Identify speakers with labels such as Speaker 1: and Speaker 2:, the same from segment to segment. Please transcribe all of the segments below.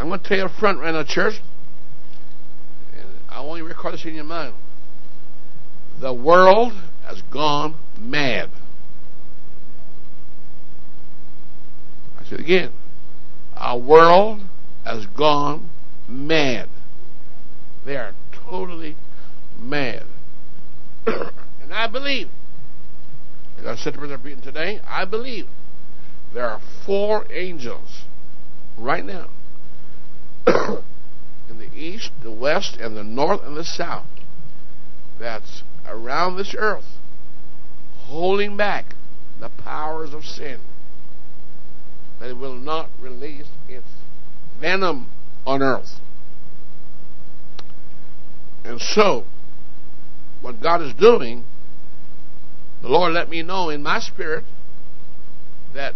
Speaker 1: I'm going to tell you up front right now, church, and I want you to record this in your mind. The world has gone mad. I say it again. Our world has gone mad. They are totally mad. and I believe, as I said to Brother Beaton today, I believe there are four angels right now in the east, the west, and the north and the south that's around this earth holding back the powers of sin that it will not release its venom on earth. And so, what God is doing, the Lord let me know in my spirit that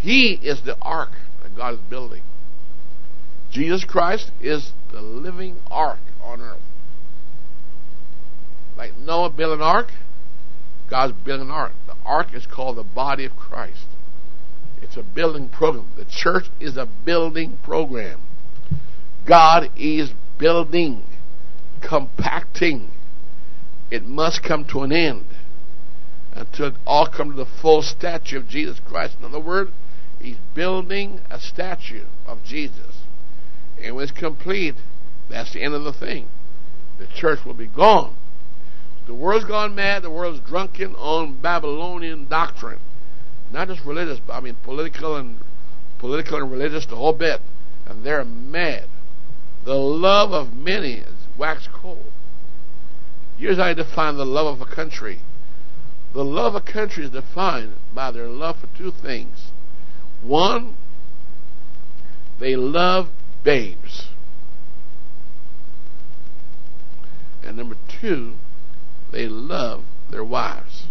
Speaker 1: He is the ark that God is building. Jesus Christ is the living ark on earth. Like Noah built an ark, God's building an ark. The ark is called the body of Christ. It's a building program. The church is a building program. God is building, compacting. It must come to an end until all come to the full stature of Jesus Christ. In other words, He's building a statue of Jesus. And when it's complete, that's the end of the thing. The church will be gone. The world's gone mad. The world's drunken on Babylonian doctrine. Not just religious, but I mean political and political and religious, the whole bit. And they're mad. The love of many is wax cold. Here's how I define the love of a country. The love of a country is defined by their love for two things. One, they love babes. And number two, they love their wives.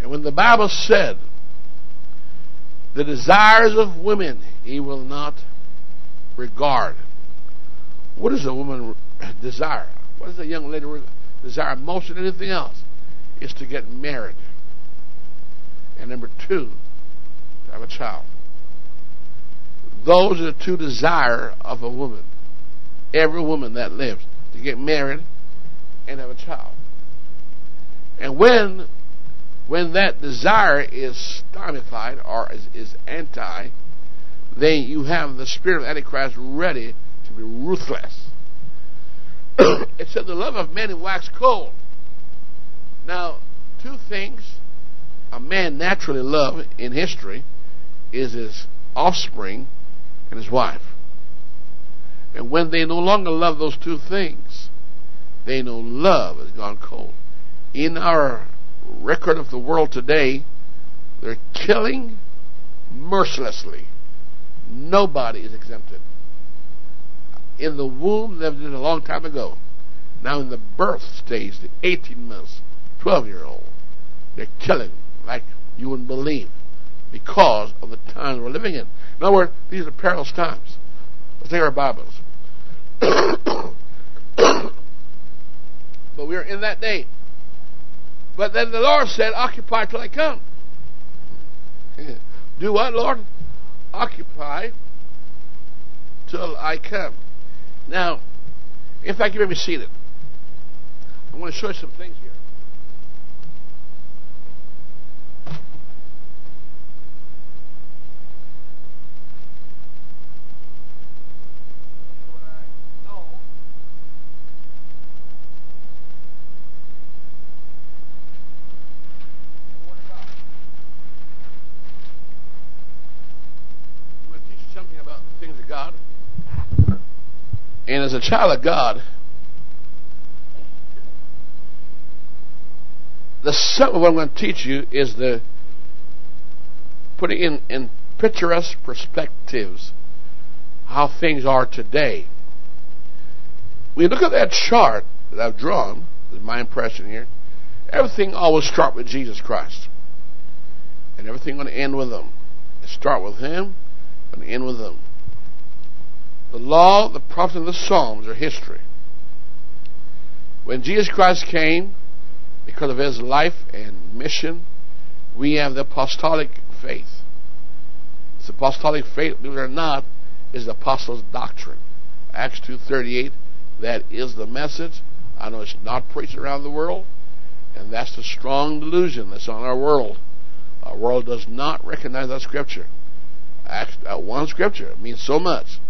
Speaker 1: And when the Bible said, the desires of women he will not regard. What does a woman desire? What does a young lady desire most than anything else? Is to get married. And number two, to have a child. Those are the two desires of a woman. Every woman that lives to get married and have a child. And when when that desire is stymified or is, is anti, then you have the spirit of Antichrist ready to be ruthless. it said the love of many wax cold. Now, two things a man naturally loves in history is his offspring and his wife. And when they no longer love those two things, they know love has gone cold. In our record of the world today, they're killing mercilessly. Nobody is exempted. In the womb, they've did a long time ago. Now in the birth stage, the 18 months, 12 year old, they're killing like you wouldn't believe because of the times we're living in. In other words, these are perilous times. Let's take our Bibles. but we're in that day. But then the Lord said, Occupy till I come. Do what, Lord? Occupy till I come. Now, in fact, you may be seated. I want to show you some things here. And as child of God, the sum of what I'm going to teach you is the putting in, in picturesque perspectives how things are today. We look at that chart that I've drawn, is my impression here, everything always start with Jesus Christ. And everything going to end with Him. Start with Him and end with Him. The law, the prophets, and the Psalms are history. When Jesus Christ came, because of his life and mission, we have the apostolic faith. It's apostolic faith, believe it or not, is the apostles' doctrine. Acts 2.38, that is the message. I know it's not preached around the world, and that's the strong delusion that's on our world. Our world does not recognize that scripture. Acts, uh, one scripture means so much.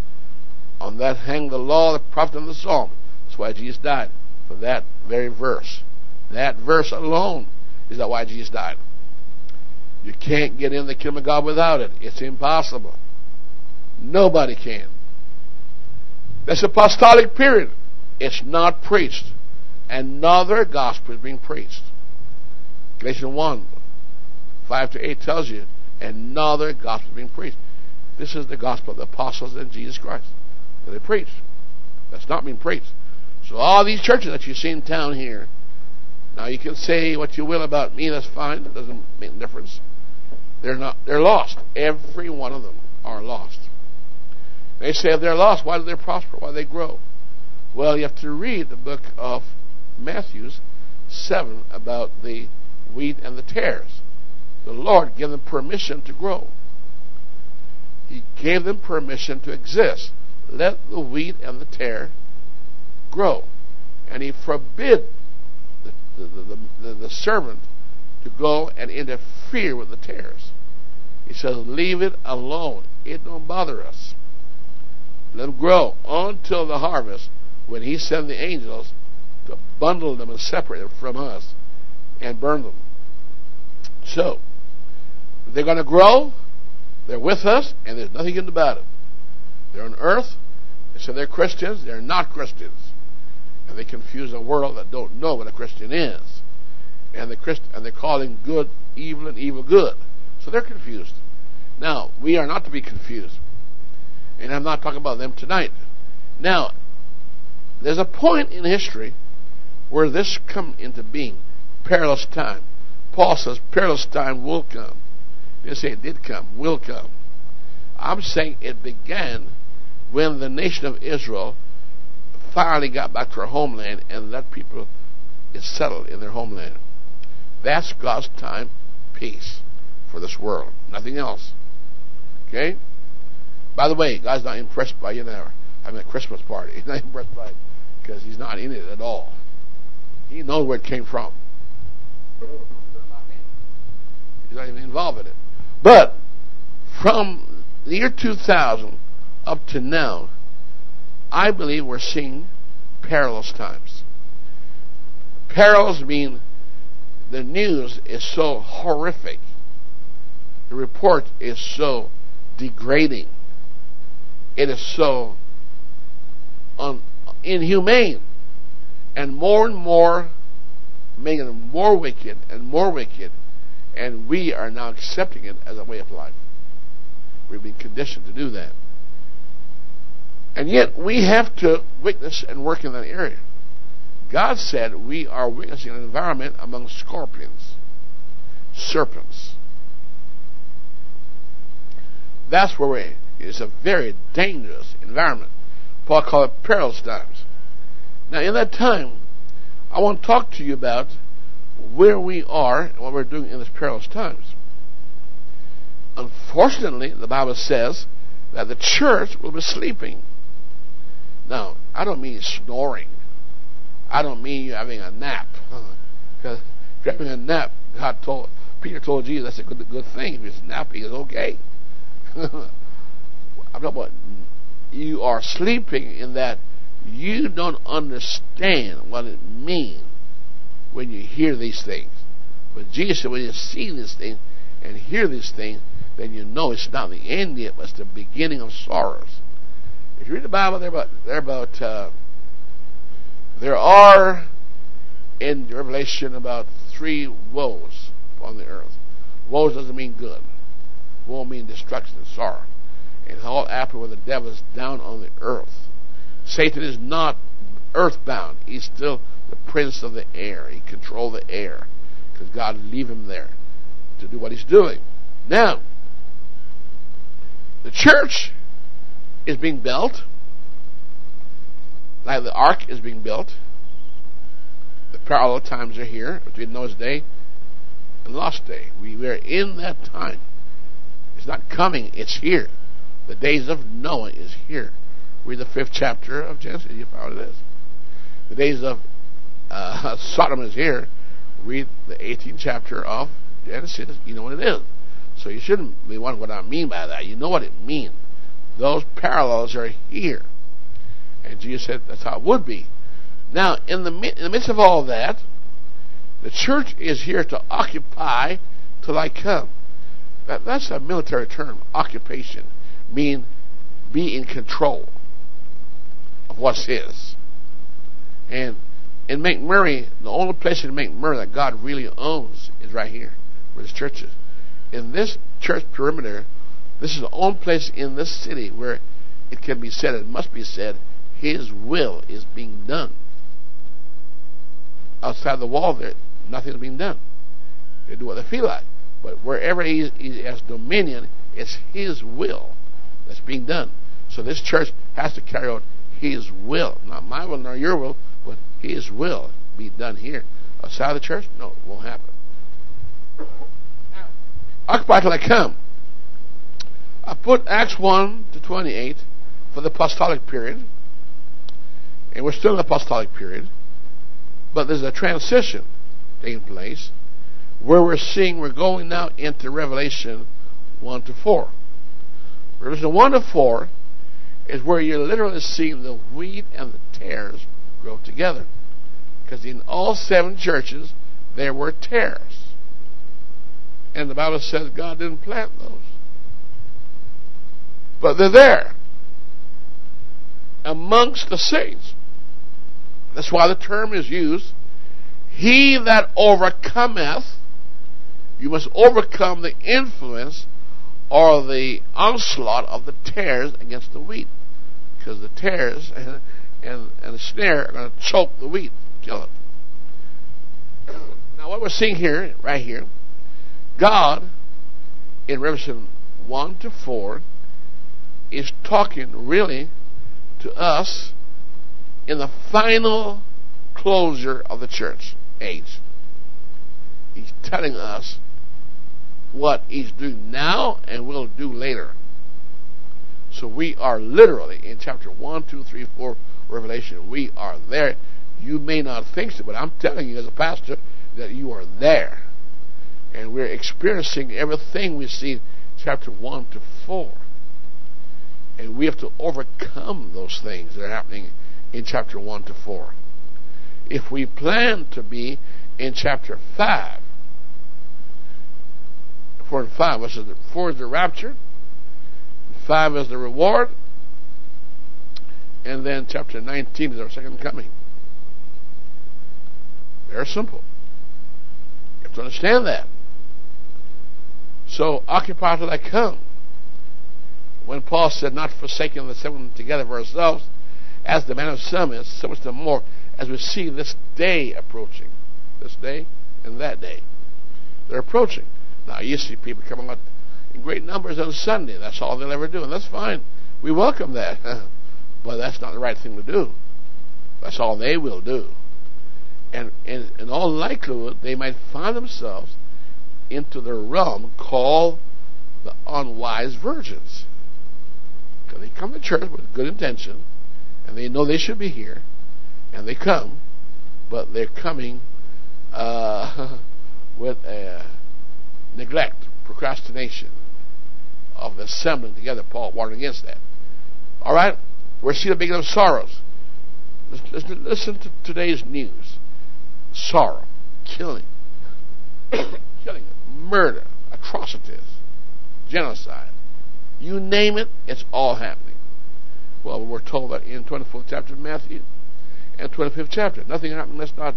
Speaker 1: On that hang the law, the prophet, and the psalm. That's why Jesus died, for that very verse. That verse alone is that why Jesus died. You can't get in the kingdom of God without it. It's impossible. Nobody can. That's apostolic period. It's not preached. Another gospel is being preached. Galatians 1, 5 to 8 tells you another gospel is being preached. This is the gospel of the apostles and Jesus Christ they preach. That's not being preached. So all these churches that you see in town here, now you can say what you will about me, that's fine. That doesn't make a difference. They're not they're lost. Every one of them are lost. They say if they're lost, why do they prosper? Why do they grow? Well, you have to read the book of Matthew 7 about the wheat and the tares. The Lord gave them permission to grow. He gave them permission to exist. Let the wheat and the tare grow. And he forbid the, the, the, the, servant to go and interfere with the tares. He says, leave it alone. It don't bother us. Let them grow until the harvest when he sends the angels to bundle them and separate them from us and burn them. So, they're going to grow. They're with us, and there's nothing in about it. They're on earth. They say they're Christians. They're not Christians. And they confuse a world that don't know what a Christian is. And, the Christ- and they're calling good evil and evil good. So they're confused. Now, we are not to be confused. And I'm not talking about them tonight. Now, there's a point in history where this come into being. Perilous time. Paul says perilous time will come. He didn't say it did come, will come. I'm saying it began when the nation of Israel finally got back to their homeland and that people is settled in their homeland. That's God's time, peace for this world. Nothing else. Okay? By the way, God's not impressed by you know having a Christmas party. He's not impressed by it because he's not in it at all. He knows where it came from. He's not even involved in it. But from the year 2000 up to now, I believe we're seeing perilous times. Perils mean the news is so horrific. The report is so degrading. It is so un- inhumane. And more and more making them more wicked and more wicked and we are now accepting it as a way of life. We've been conditioned to do that. And yet we have to witness and work in that area. God said we are witnessing an environment among scorpions, serpents. That's where we're. in. It's a very dangerous environment. Paul called it perilous times. Now, in that time, I want to talk to you about where we are and what we're doing in these perilous times. Unfortunately, the Bible says that the church will be sleeping. Now, I don't mean snoring. I don't mean you having a nap. Because if you're having a nap, God told Peter told Jesus that's a good good thing. If you're napping, it's okay. I'm talking about you are sleeping in that you don't understand what it means when you hear these things. But Jesus said, when you see these things and hear these things, then you know it's not the end yet, but it's the beginning of sorrows. If you read the Bible, they're about, they're about uh, there are in Revelation about three woes upon the earth. Woes doesn't mean good. Woe means destruction and sorrow. And it's all after when the devil is down on the earth. Satan is not earthbound. He's still the prince of the air. He controls the air because God leave him there to do what he's doing. Now, the church is being built. Like the ark is being built. The parallel times are here between Noah's day and Lot's day. We are in that time. It's not coming, it's here. The days of Noah is here. Read the fifth chapter of Genesis, you find what it is. The days of uh, Sodom is here. Read the 18th chapter of Genesis, you know what it is. So you shouldn't be wondering what I mean by that. You know what it means. Those parallels are here. And Jesus said that's how it would be. Now, in the, in the midst of all that, the church is here to occupy till I come. That, that's a military term, occupation, mean be in control of what's his. And in McMurray, the only place in McMurray that God really owns is right here, where this church is. In this church perimeter, this is the only place in this city where it can be said, it must be said, His will is being done. Outside the wall there, nothing is being done. They do what they feel like. But wherever he, he has dominion, it's His will that's being done. So this church has to carry out His will. Not my will nor your will, but His will be done here. Outside the church, no, it won't happen. Occupy till I come. I put Acts 1 to 28 for the apostolic period. And we're still in the apostolic period. But there's a transition taking place where we're seeing we're going now into Revelation 1 to 4. Revelation 1 to 4 is where you're literally seeing the wheat and the tares grow together. Because in all seven churches, there were tares. And the Bible says God didn't plant those. But they're there amongst the saints. That's why the term is used. He that overcometh, you must overcome the influence or the onslaught of the tares against the wheat. Because the tares and, and, and the snare are going to choke the wheat, kill it. Now, what we're seeing here, right here, God, in Revelation 1 to 4, is talking really to us in the final closure of the church age. He's telling us what he's doing now and will do later. So we are literally in chapter 1, 2, 3, 4 Revelation. We are there. You may not think so, but I'm telling you as a pastor that you are there. And we're experiencing everything we see chapter 1 to 4. And we have to overcome those things that are happening in chapter 1 to 4. If we plan to be in chapter 5, 4 and 5, which is the, 4 is the rapture, 5 is the reward, and then chapter 19 is our second coming. Very simple. You have to understand that. So occupy till I come. When Paul said, not forsaking the assembling together for ourselves, as the man of some is, so much the more as we see this day approaching. This day and that day. They're approaching. Now you see people coming out in great numbers on Sunday. That's all they'll ever do, and that's fine. We welcome that. but that's not the right thing to do. That's all they will do. And in all likelihood, they might find themselves into the realm called the unwise virgins. They come to church with good intention, and they know they should be here, and they come, but they're coming uh, with a neglect, procrastination of assembling together. Paul warned against that. All right, we're seeing the beginning of sorrows. Listen, listen to today's news: sorrow, killing, killing murder, atrocities, genocide. You name it, it's all happening. Well, we're told that in 24th chapter of Matthew and 25th chapter. Nothing happened that's not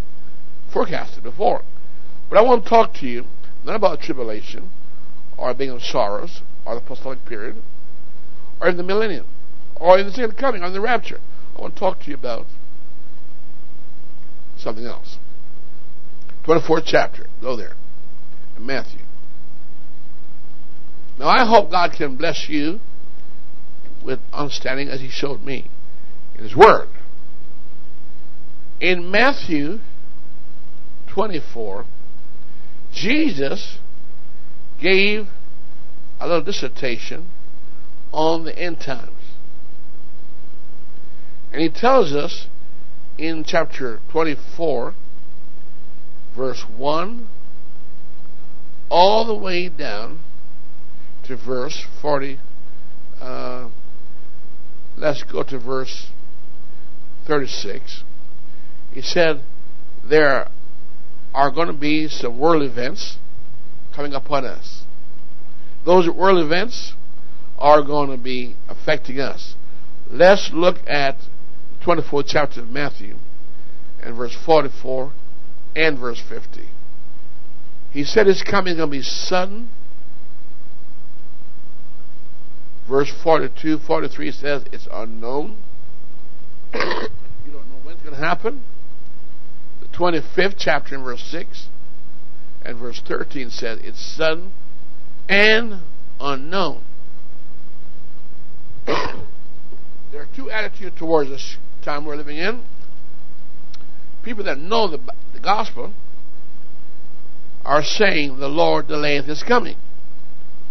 Speaker 1: forecasted before. But I want to talk to you not about tribulation or being of sorrows or the apostolic period or in the millennium or in the second coming or in the rapture. I want to talk to you about something else. 24th chapter. Go there. Matthew. Now, I hope God can bless you with understanding as He showed me in His Word. In Matthew 24, Jesus gave a little dissertation on the end times. And he tells us in chapter 24, verse 1, all the way down to verse 40. Uh, let's go to verse 36. He said, There are going to be some world events coming upon us. Those world events are going to be affecting us. Let's look at the 24th chapter of Matthew and verse 44 and verse 50. He said it's coming going to be sudden. Verse 42, 43 says it's unknown. you don't know when it's going to happen. The 25th chapter in verse 6 and verse 13 says it's sudden and unknown. there are two attitudes towards this time we're living in. People that know the, the gospel are saying the Lord delayeth his coming.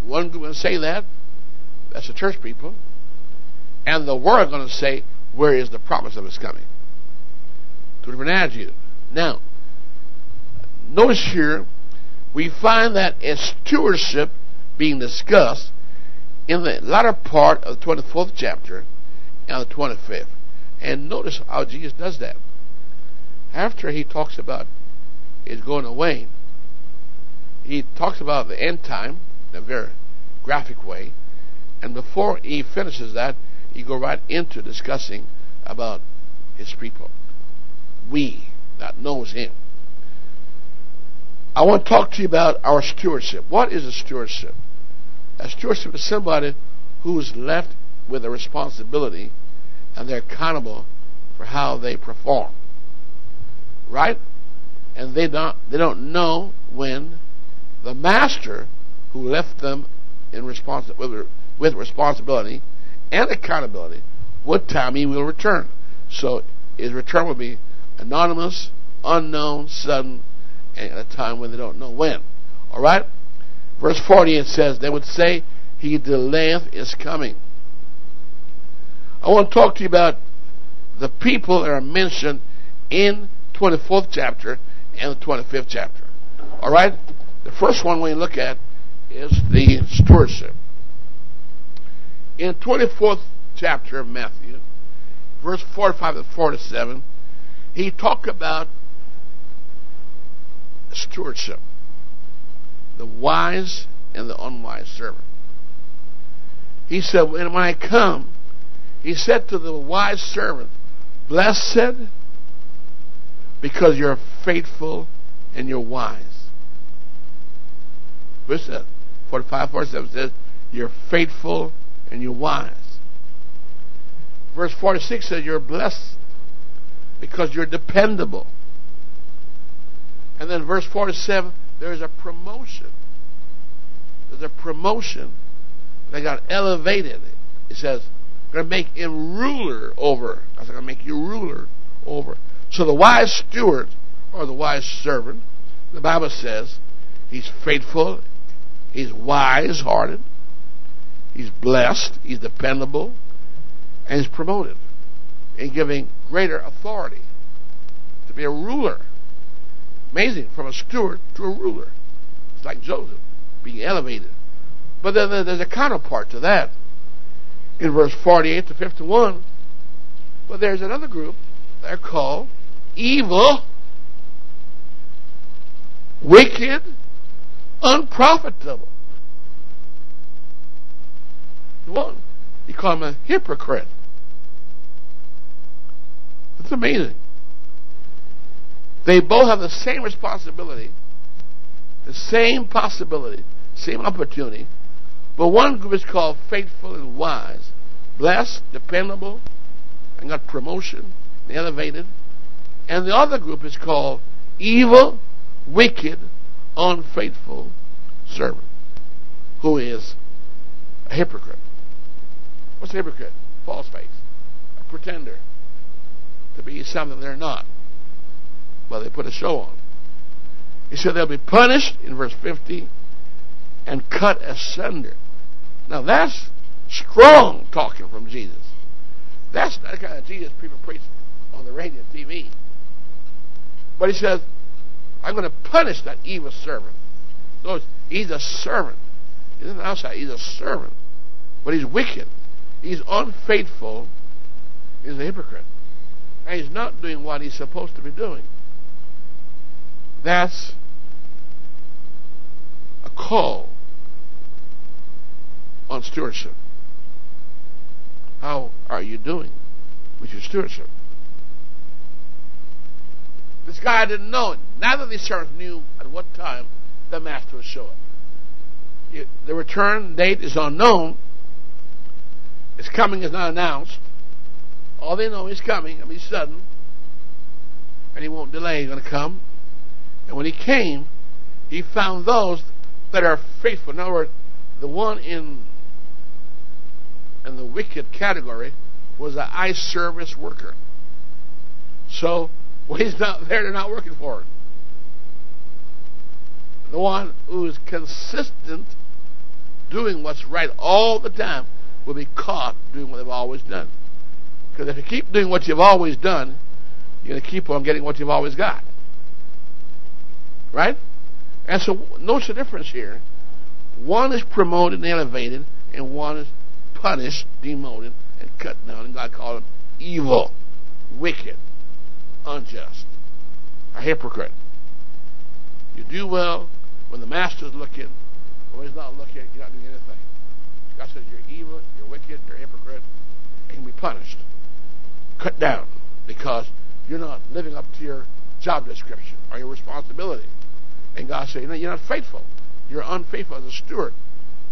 Speaker 1: One group will say that. That's the church people. And the world going to say, where is the promise of his coming? Two different attitudes. Now, notice here, we find that stewardship being discussed in the latter part of the 24th chapter and the 25th. And notice how Jesus does that. After he talks about his going away, he talks about the end time in a very graphic way. And before he finishes that, he go right into discussing about his people. We that knows Him. I want to talk to you about our stewardship. What is a stewardship? A stewardship is somebody who's left with a responsibility and they're accountable for how they perform. Right? And they don't they don't know when the master who left them in responsi- with, with responsibility and accountability what time he will return. So his return will be anonymous, unknown, sudden, and at a time when they don't know when. All right? Verse 40 it says, They would say, He delayeth is coming. I want to talk to you about the people that are mentioned in 24th chapter and the 25th chapter. All right? The first one we look at is the stewardship. In 24th chapter of Matthew, verse 45 to 47, he talked about stewardship the wise and the unwise servant. He said, When I come, he said to the wise servant, Blessed because you're faithful and you're wise. Verse 45, 47 says, You're faithful and you're wise. Verse 46 says, You're blessed because you're dependable. And then verse 47, there's a promotion. There's a promotion. They got elevated. It says, going to make him ruler over. I was going to make you ruler over. So the wise steward or the wise servant, the Bible says, he's faithful, he's wise hearted, he's blessed, he's dependable, and he's promoted in giving greater authority to be a ruler. Amazing, from a steward to a ruler. It's like Joseph being elevated. But then there's a counterpart to that in verse 48 to 51. But there's another group. They're called evil, wicked, unprofitable. Call him a hypocrite. It's amazing. They both have the same responsibility, the same possibility, same opportunity, but one group is called faithful and wise, blessed, dependable, and got promotion, elevated, and the other group is called evil, wicked, unfaithful servant, who is a hypocrite. What's a hypocrite? False face, a pretender to be something they're not. Well, they put a show on. He said they'll be punished in verse 50 and cut asunder. Now that's strong talking from Jesus. That's not the kind of Jesus people preach on the radio and TV. But he says, I'm going to punish that evil servant. So he's a servant. He's not outside. He's a servant. But he's wicked. He's unfaithful. He's a hypocrite. And he's not doing what he's supposed to be doing. That's a call on stewardship. How are you doing with your stewardship? This guy didn't know. It. Neither of these servants knew at what time the master would show up. The return date is unknown. His coming is not announced. All they know is coming. It'll be sudden. And he won't delay. He's going to come. And when he came, he found those that are faithful. In other words, the one in in the wicked category was an eye service worker. So when he's not there, they're not working for him. The one who is consistent doing what's right all the time will be caught doing what they've always done. Because if you keep doing what you've always done, you're going to keep on getting what you've always got. Right? And so, notice the difference here. One is promoted and elevated, and one is punished, demoted, and cut down. And God called him evil, wicked, unjust, a hypocrite. You do well when the master's looking, when he's not looking, you're not doing anything. God says you're evil, you're wicked, you're hypocrite, and you be punished. Cut down because you're not living up to your job description or your responsibility. And God said, you're not faithful. You're unfaithful as a steward.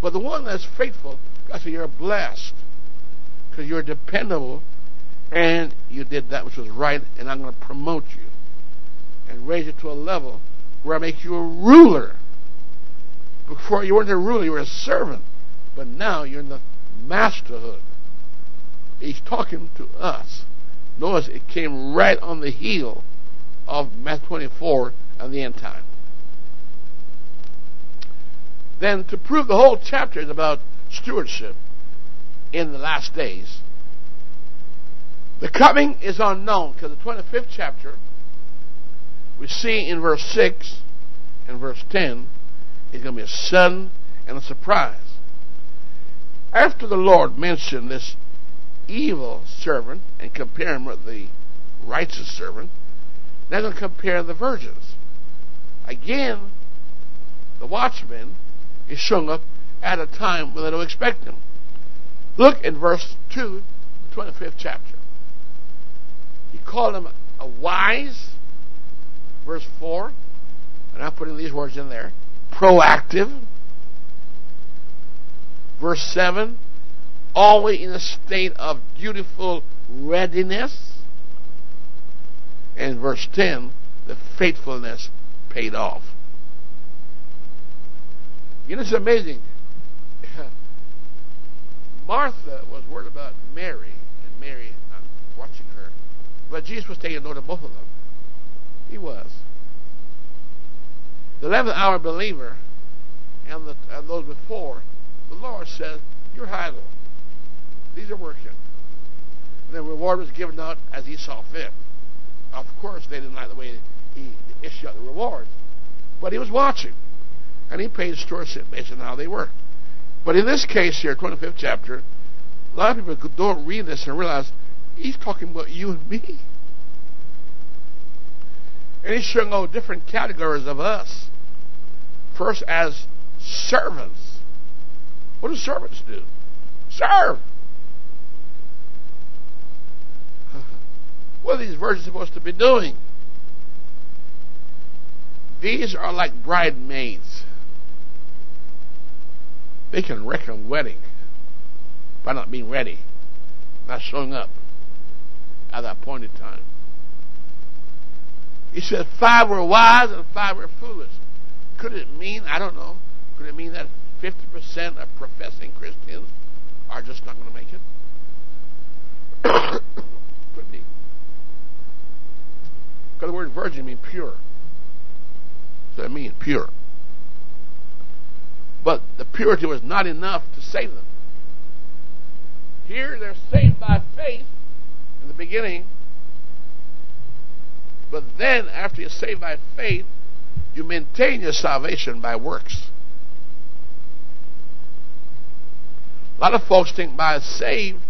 Speaker 1: But the one that's faithful, God said, you're blessed because you're dependable and you did that which was right, and I'm going to promote you and raise you to a level where I make you a ruler. Before you weren't a ruler, you were a servant. But now you're in the masterhood. He's talking to us. Notice it came right on the heel of Matthew 24 and the end time. Then, to prove the whole chapter is about stewardship in the last days, the coming is unknown because the 25th chapter, we see in verse 6 and verse 10, is going to be a sudden and a surprise. After the Lord mentioned this evil servant and compare him with the righteous servant, they're going to compare the virgins. Again, the watchman is showing up at a time when they don't expect him. Look in verse 2, 25th chapter. He called him a wise, verse 4, and I'm putting these words in there, proactive. Verse 7, always in a state of dutiful readiness. And verse 10, the faithfulness paid off. You know, it's amazing. Martha was worried about Mary, and Mary, I'm watching her. But Jesus was taking note of both of them. He was. The 11th hour believer and, the, and those before, the Lord said, You're high These are working. And the reward was given out as he saw fit. Of course, they didn't like the way he issued out the rewards. But he was watching and he paid stewardship based on how they worked. But in this case here, 25th chapter, a lot of people don't read this and realize he's talking about you and me. And he's showing all different categories of us. First, as servants. What do servants do? Serve. What are these virgins supposed to be doing? These are like bridesmaids. They can wreck a wedding by not being ready, not showing up at that appointed time. He said five were wise and five were foolish. Could it mean, I don't know, could it mean that 50% of professing Christians are just not going to make it? could be. Because the word virgin means pure. So it means pure. But the purity was not enough to save them. Here they're saved by faith in the beginning. But then, after you're saved by faith, you maintain your salvation by works. A lot of folks think by saved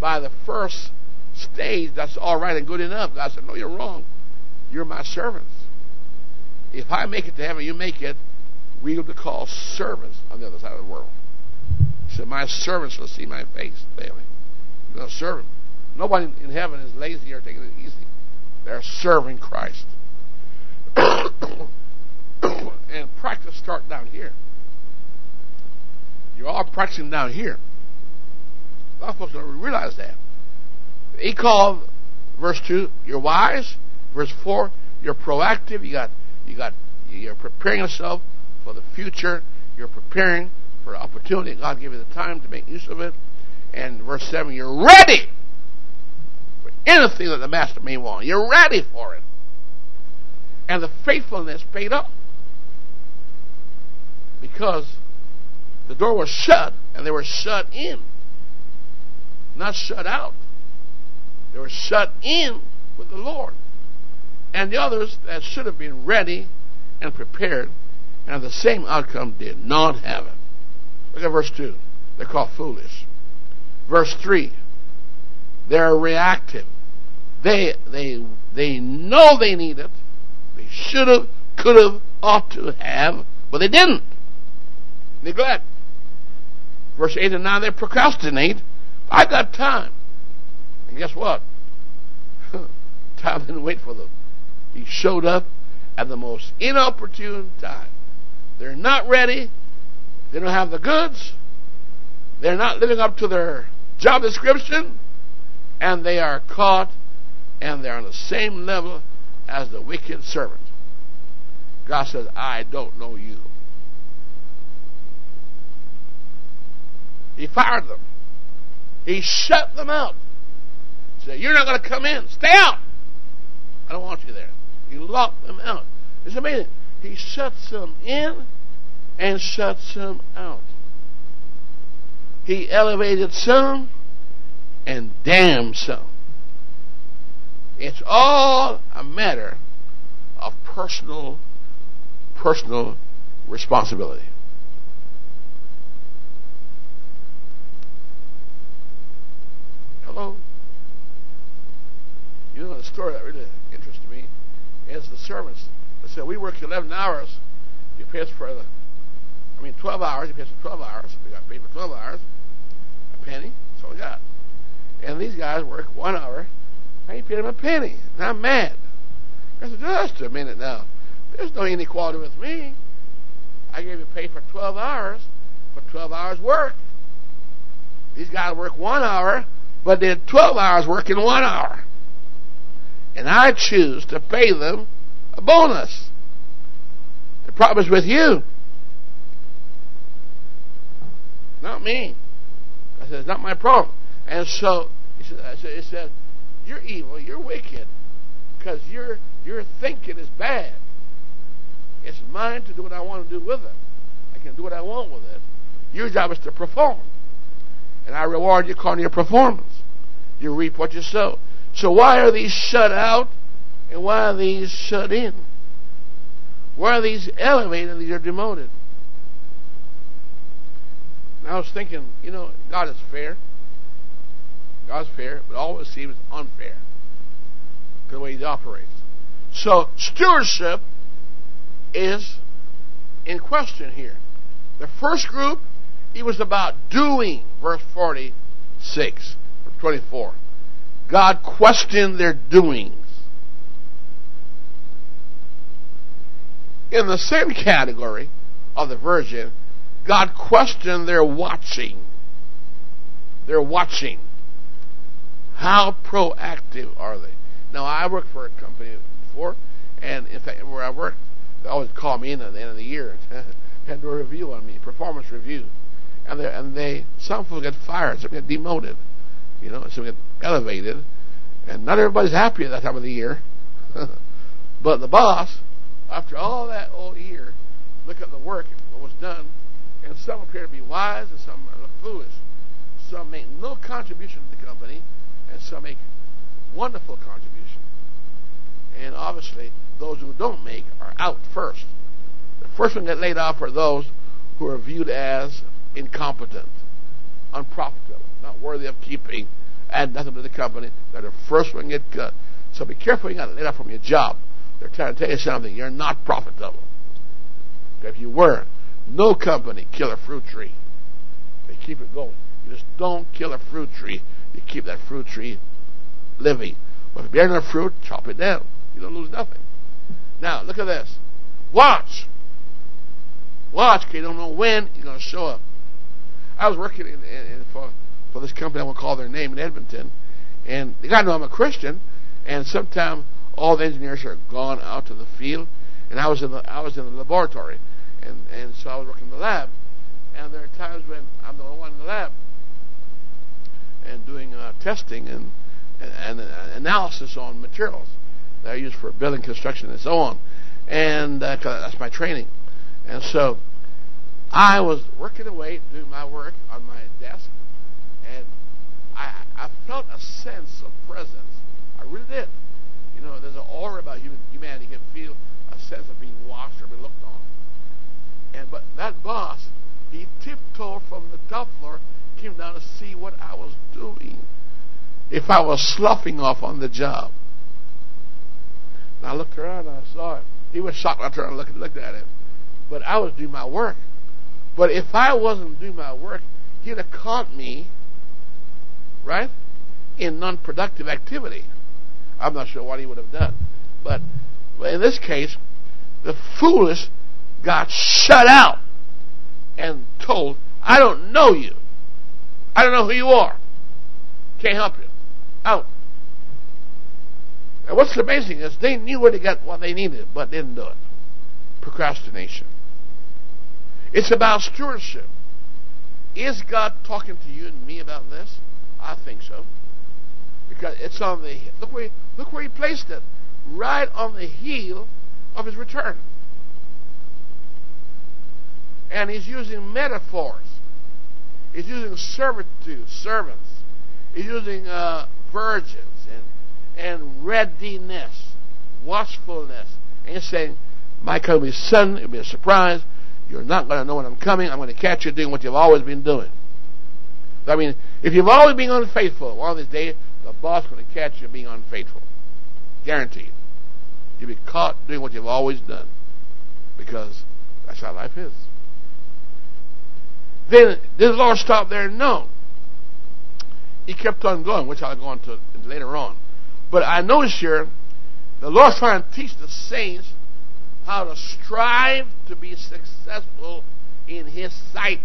Speaker 1: by the first stage, that's all right and good enough. God said, No, you're wrong. You're my servants. If I make it to heaven, you make it, we will be called servants on the other side of the world. He said, My servants will see my face daily. You're going to serve. Nobody in heaven is lazy or taking it easy. They're serving Christ. and practice start down here. You're all practicing down here. A lot of folks don't realize that. He called verse two, you're wise. Verse four, you're proactive. You got you got you're preparing yourself for the future. You're preparing for the opportunity. God gave you the time to make use of it. And verse seven, you're ready for anything that the master may want. You're ready for it. And the faithfulness paid up. Because the door was shut and they were shut in. Not shut out. They were shut in with the Lord. And the others that should have been ready and prepared and the same outcome did not have it. Look at verse 2. They're called foolish. Verse 3. They're reactive. They, they, they know they need it. They should have, could have, ought to have, but they didn't. Neglect. Verse 8 and 9, they procrastinate. I got time. And guess what? time didn't wait for them. He showed up at the most inopportune time. They're not ready. They don't have the goods. They're not living up to their job description. And they are caught and they're on the same level as the wicked servant. God says, I don't know you. He fired them. He shut them out. He said, You're not going to come in. Stay out. I don't want you there. He locked them out. It's amazing. He shuts them in and shuts them out. He elevated some and damned some. It's all a matter of personal personal responsibility. Hello? You know the story that really interests me is the servants. They said, we work 11 hours. You pay us for the, I mean, 12 hours. You pay us for 12 hours. We got paid for 12 hours. A penny. That's all we got. And these guys work one hour. I ain't paid them a penny. And I'm mad. I said, just a minute now. There's no inequality with me. I gave you pay for 12 hours for 12 hours work. These guys work one hour but did 12 hours work in one hour. And I choose to pay them a bonus. The problem is with you. Not me. I said, it's not my problem. And so, he said, I said, it said you're evil, you're wicked, because your, your thinking is bad. It's mine to do what I want to do with it. I can do what I want with it. Your job is to perform. And I reward you according to your performance. You reap what you sow. So why are these shut out and why are these shut in? Why are these elevated and these are demoted? And I was thinking, you know, God is fair. God's fair, but always seems unfair. The way He operates. So stewardship is in question here. The first group, it was about doing, verse 46. 24. God questioned their doings. In the same category of the virgin, God questioned their watching. Their watching. How proactive are they? Now, I worked for a company before, and in fact, where I worked, they always call me in at the end of the year and do a review on me, performance review. And they, and they some people get fired, some get demoted. You know, so we get elevated, and not everybody's happy at that time of the year. but the boss, after all that old year, look at the work, what was done, and some appear to be wise, and some look foolish. Some make no contribution to the company, and some make wonderful contribution. And obviously, those who don't make are out first. The first one get laid off are those who are viewed as incompetent, unprofitable, not worthy of keeping, add nothing to the company. They're the first one get cut. So be careful you got laid off from your job. They're trying to tell you something. You're not profitable. If you were, no company kill a fruit tree. They keep it going. You just don't kill a fruit tree. You keep that fruit tree living. But if you're fruit, chop it down. You don't lose nothing. Now, look at this. Watch. Watch, because you don't know when you're going to show up. I was working in, in, for, for this company, I won't call their name, in Edmonton, and they got to know I'm a Christian, and sometimes all the engineers are gone out to the field, and I was in the I was in the laboratory, and and so I was working in the lab, and there are times when I'm the only one in the lab, and doing uh, testing and, and, and analysis on materials that I use for building construction and so on, and uh, that's my training, and so I was working away doing my work on my desk, and I I felt a sense of presence. I really did. You know, there's an aura about human, humanity. You can feel a sense of being watched or being looked on. And but that boss, he tiptoed from the top floor, came down to see what I was doing. If I was sloughing off on the job. And I looked around and I saw it. He was shocked. I turned and looked, looked at him. But I was doing my work. But if I wasn't doing my work, he'd have caught me, right, in non-productive activity. I'm not sure what he would have done. But, but in this case, the foolish got shut out and told, I don't know you. I don't know who you are. Can't help you. Out. And what's amazing is they knew where to get what they needed, but didn't do it. Procrastination. It's about stewardship. Is God talking to you and me about this? I think so. Because it's on the look where look where he placed it. Right on the heel of his return. And he's using metaphors. He's using servitude, servants. He's using uh, virgins and and readiness, watchfulness. And he's saying, My coming sudden, it'll be a surprise. You're not going to know when I'm coming. I'm going to catch you doing what you've always been doing. I mean, if you've always been unfaithful, one of these days, the boss is going to catch you being unfaithful. Guaranteed. You'll be caught doing what you've always done. Because that's how life is. Then, did the Lord stop there? No. He kept on going, which I'll go on to later on. But I notice here, the Lord's trying to teach the saints how to strive to be successful in His sight.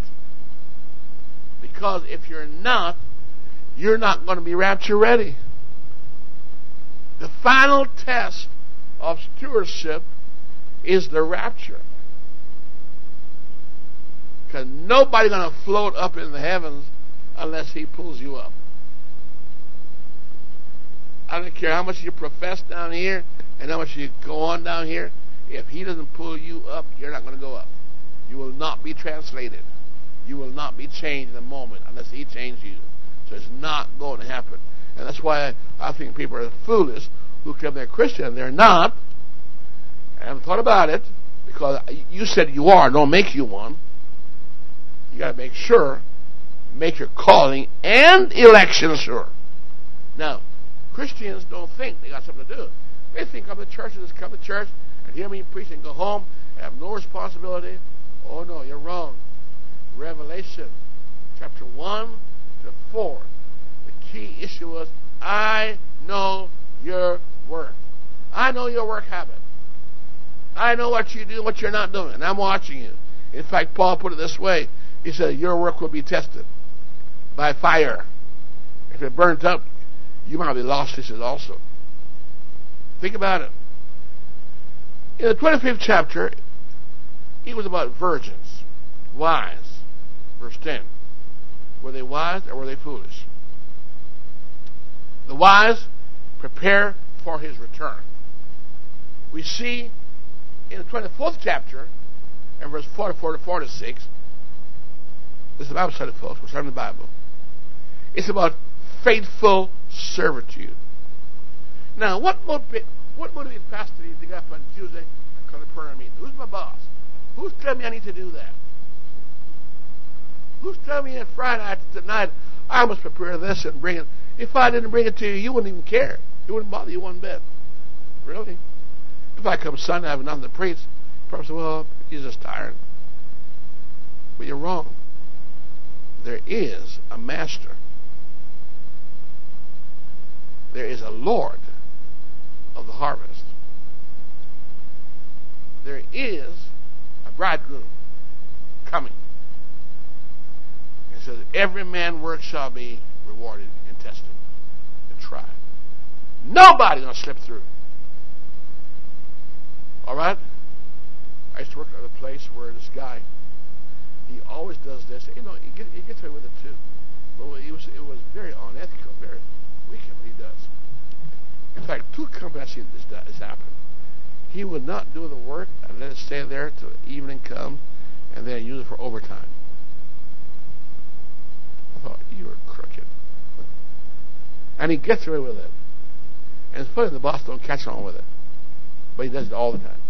Speaker 1: Because if you're not, you're not going to be rapture ready. The final test of stewardship is the rapture. Because nobody's going to float up in the heavens unless he pulls you up. I don't care how much you profess down here and how much you go on down here. If he doesn't pull you up, you're not going to go up. You will not be translated. You will not be changed in a moment unless he changes you. So it's not going to happen. And that's why I think people are foolish who claim they're Christian. They're not. I haven't thought about it because you said you are. Don't make you one. You got to make sure, make your calling and election sure. Now, Christians don't think they got something to do. They think come the church and just come to church and hear me preach and go home and have no responsibility. Oh no, you're wrong. Revelation chapter 1 to 4. The key issue was I know your work. I know your work habit. I know what you do, what you're not doing, and I'm watching you. In fact, Paul put it this way. He said, Your work will be tested by fire. If it burnt up, you might be lost, he says also. Think about it. In the 25th chapter, it was about virgins, wise. Verse 10. Were they wise or were they foolish? The wise prepare for his return. We see in the 24th chapter, and verse 44 to 46, this is the Bible study, folks. We're starting the Bible. It's about faithful servitude. Now, what motivates what motivates Pastor to get up on Tuesday and call a prayer meeting? Who's my boss? Who's telling me I need to do that? Who's telling me on Friday night tonight I must prepare this and bring it? If I didn't bring it to you, you wouldn't even care. It wouldn't bother you one bit. Really? If I come Sunday, I have nothing to preach. Probably say, well, he's just tired. But you're wrong. There is a master. There is a Lord of the harvest. There is a bridegroom coming. It says, Every man work shall be rewarded and tested and tried. Nobody's to slip through. All right? I used to work at a place where this guy, he always does this. You know, he gets away with it too. But it was, it was very unethical, very wicked what he does. In fact, two companies I've seen this, this happen. He would not do the work and let it stay there till evening comes and then use it for overtime. I thought, you are crooked. And he gets away with it. And it's funny the boss don't catch on with it. But he does it all the time.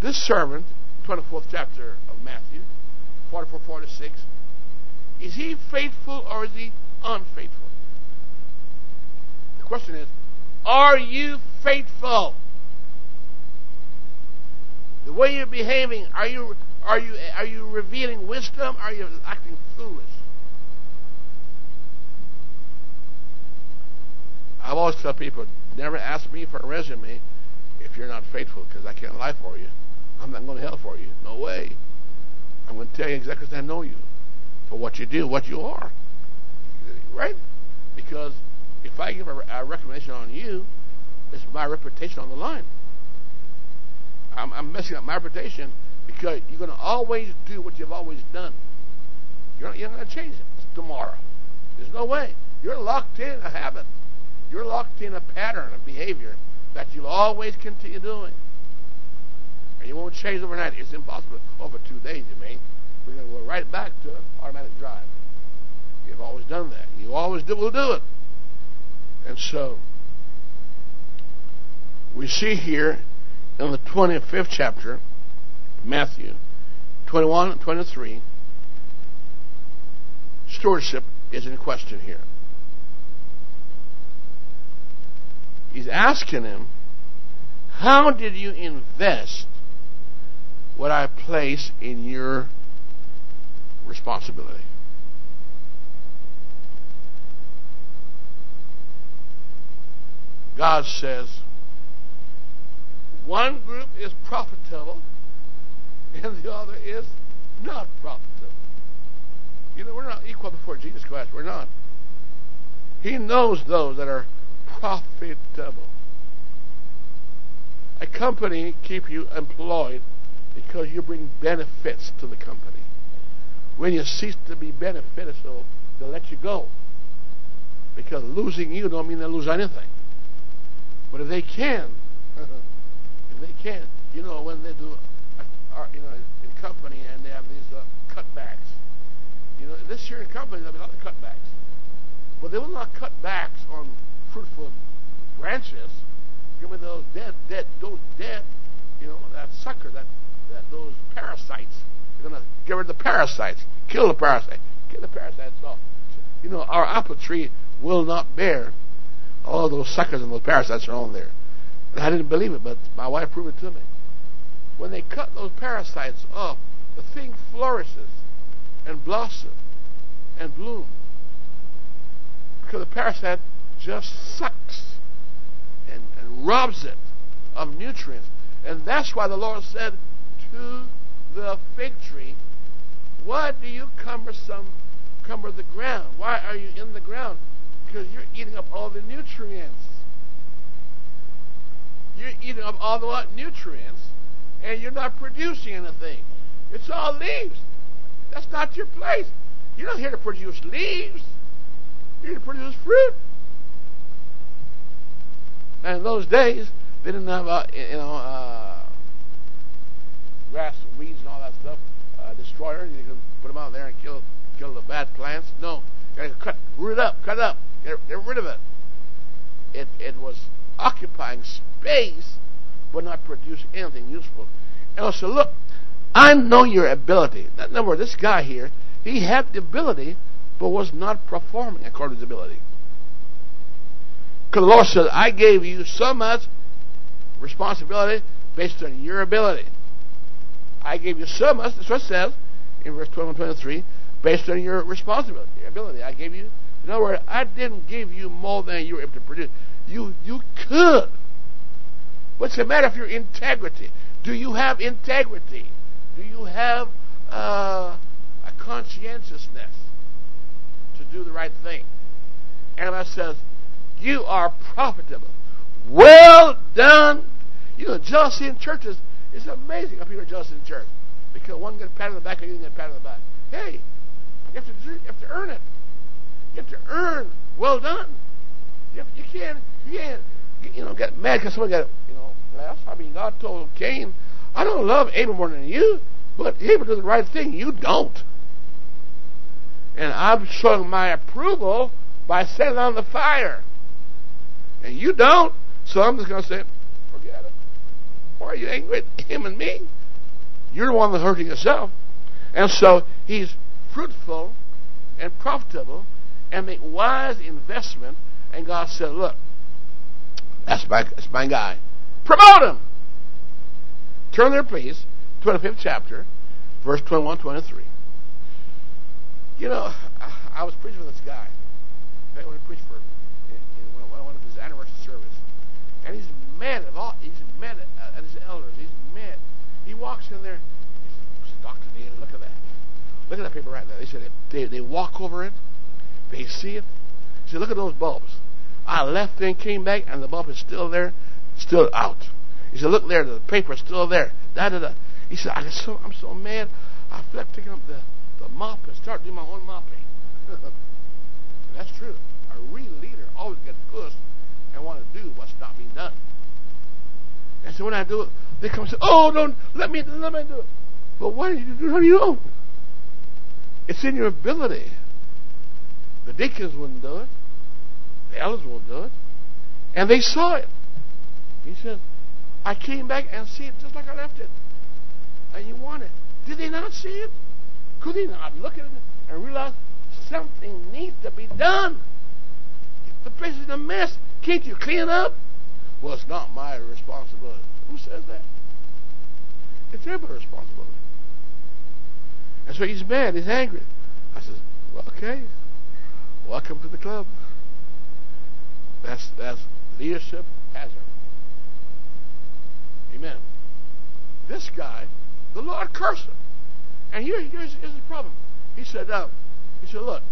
Speaker 1: This sermon, 24th chapter of Matthew, 44 46, is he faithful or is he unfaithful? Question is, are you faithful? The way you're behaving, are you are you are you revealing wisdom? Are you acting foolish? I've always tell people, never ask me for a resume if you're not faithful, because I can't lie for you. I'm not going to hell for you. No way. I'm going to tell you exactly as I know you for what you do, what you are. Right? Because if I give a, a recommendation on you, it's my reputation on the line. I'm, I'm messing up my reputation because you're going to always do what you've always done. You're not, you're not going to change it tomorrow. There's no way. You're locked in a habit. You're locked in a pattern of behavior that you'll always continue doing. And you won't change overnight. It's impossible. Over two days, you mean. We're going to go right back to automatic drive. You've always done that. You always do, will do it. And so, we see here in the 25th chapter, Matthew 21 and 23, stewardship is in question here. He's asking him, How did you invest what I place in your responsibility? God says, one group is profitable and the other is not profitable. You know, we're not equal before Jesus Christ. We're not. He knows those that are profitable. A company keep you employed because you bring benefits to the company. When you cease to be beneficial, they'll let you go. Because losing you don't mean they lose anything. But if they can, if they can, you know, when they do, uh, you know, in company and they have these uh, cutbacks, you know, this year in company there'll be a lot of cutbacks. But they will not cut backs on fruitful branches. Give me those dead, dead, those dead, you know, that sucker, that, that those parasites. You're gonna get rid of the parasites, kill the parasites, kill the parasites off. You know, our apple tree will not bear. All those suckers and those parasites are on there. And I didn't believe it, but my wife proved it to me. When they cut those parasites off, the thing flourishes and blossoms and blooms. Because the parasite just sucks and, and robs it of nutrients. And that's why the Lord said to the fig tree, Why do you cumbersome cumber the ground? Why are you in the ground? Because you're eating up all the nutrients. You're eating up all the what? Nutrients, and you're not producing anything. It's all leaves. That's not your place. You're not here to produce leaves. You're here to produce fruit. And in those days, they didn't have, uh, you know, uh, grass, weeds, and all that stuff. Uh, destroyers. You can put them out there and kill kill the bad plants. No, you Gotta cut, root it up, cut it up, get, get rid of it. It it was occupying space, but not producing anything useful. And I said, look, I know your ability. In other words, this guy here, he had the ability, but was not performing according to his ability. Because the Lord said, I gave you so much responsibility based on your ability. I gave you so much, that's what it says in verse 12 and 23, based on your responsibility, your ability. I gave you, in other words, I didn't give you more than you were able to produce. You, you could. What's the matter of your integrity? Do you have integrity? Do you have uh, a conscientiousness to do the right thing? And I says, you are profitable. Well done. You know, jealousy in churches is amazing how people are jealous in church. Because one gets pat on the back and you get a pat on the back. Hey, you have to, you have to earn it. You have to earn well done. You, have, you can't, you can't, you know, get mad because someone got, you know, blessed. I mean, God told Cain, I don't love Abel more than you, but Abel does the right thing. You don't. And I'm showing my approval by setting on the fire. And you don't. So I'm just going to say, forget it. Why are you angry at him and me? You're the one that's hurting yourself. And so he's fruitful and profitable and make wise investment. And God said, look, that's my, that's my guy. Promote him. Turn there, please. 25th chapter, verse 21, 23. You know, I was preaching with this guy. I want to preach for one of his anniversary service, and he's mad at all. He's mad at, at his elders. He's mad. He walks in there. He says, "Doctor Neal, look at that. Look at that paper right there." They said they, they walk over it. They see it. Said, "Look at those bulbs. I left and came back, and the bulb is still there, still out." He said, "Look there, the paper is still there." Da da da. He said, I so, "I'm so mad. I feel like up the the mop and start doing my own mopping." that's true. A real leader always gets pushed and want to do what's not being done. And so when I do it, they come and say, "Oh, don't let me let me do it." But why do you do it on your own? It's in your ability. The deacons wouldn't do it. The elders won't do it. And they saw it. He said, I came back and see it just like I left it. And you want it. Did they not see it? Could they not look at it and realize something needs to be done? The place is a mess. Can't you clean up? Well, it's not my responsibility. Who says that? It's everybody's responsibility. And so he's mad. He's angry. I said, well, okay. Welcome to the club. That's that's leadership hazard. Amen. This guy, the Lord cursed him. And here, here's, here's the problem. He said, uh, he said, look,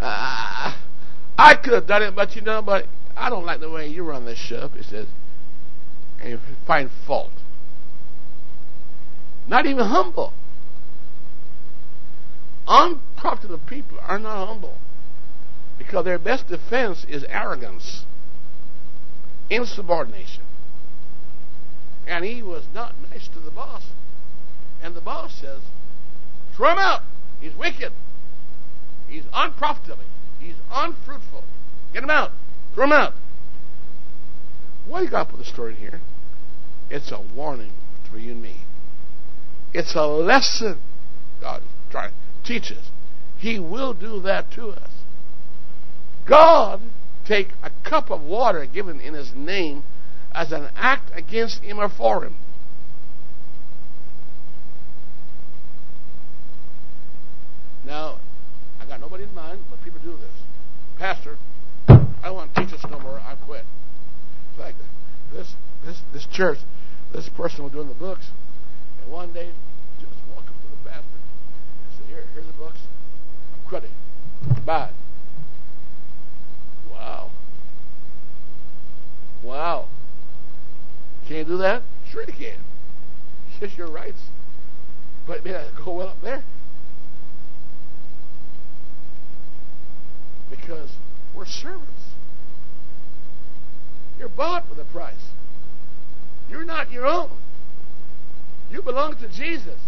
Speaker 1: uh, I could have done it, but you know, but I don't like the way you run this ship. He says, and you find fault. Not even humble. Unprofitable people are not humble because their best defense is arrogance, insubordination. And he was not nice to the boss. And the boss says, throw him out. He's wicked. He's unprofitable. He's unfruitful. Get him out. Throw him out. Why you got to put the story in here? It's a warning for you and me. It's a lesson God is trying to teach us. He will do that to us. God take a cup of water given in His name as an act against Him or for Him. Now, I got nobody in mind, but people do this. Pastor, I don't want to teach us no more. I quit. In fact, this this this church, this person was doing the books, and one day just walk up to the pastor and say, "Here, here's the books. Quitting. Bye." Wow. Wow. Can't do that? Sure you can. It's your rights. But may not go well up there. Because we're servants. You're bought with a price. You're not your own. You belong to Jesus.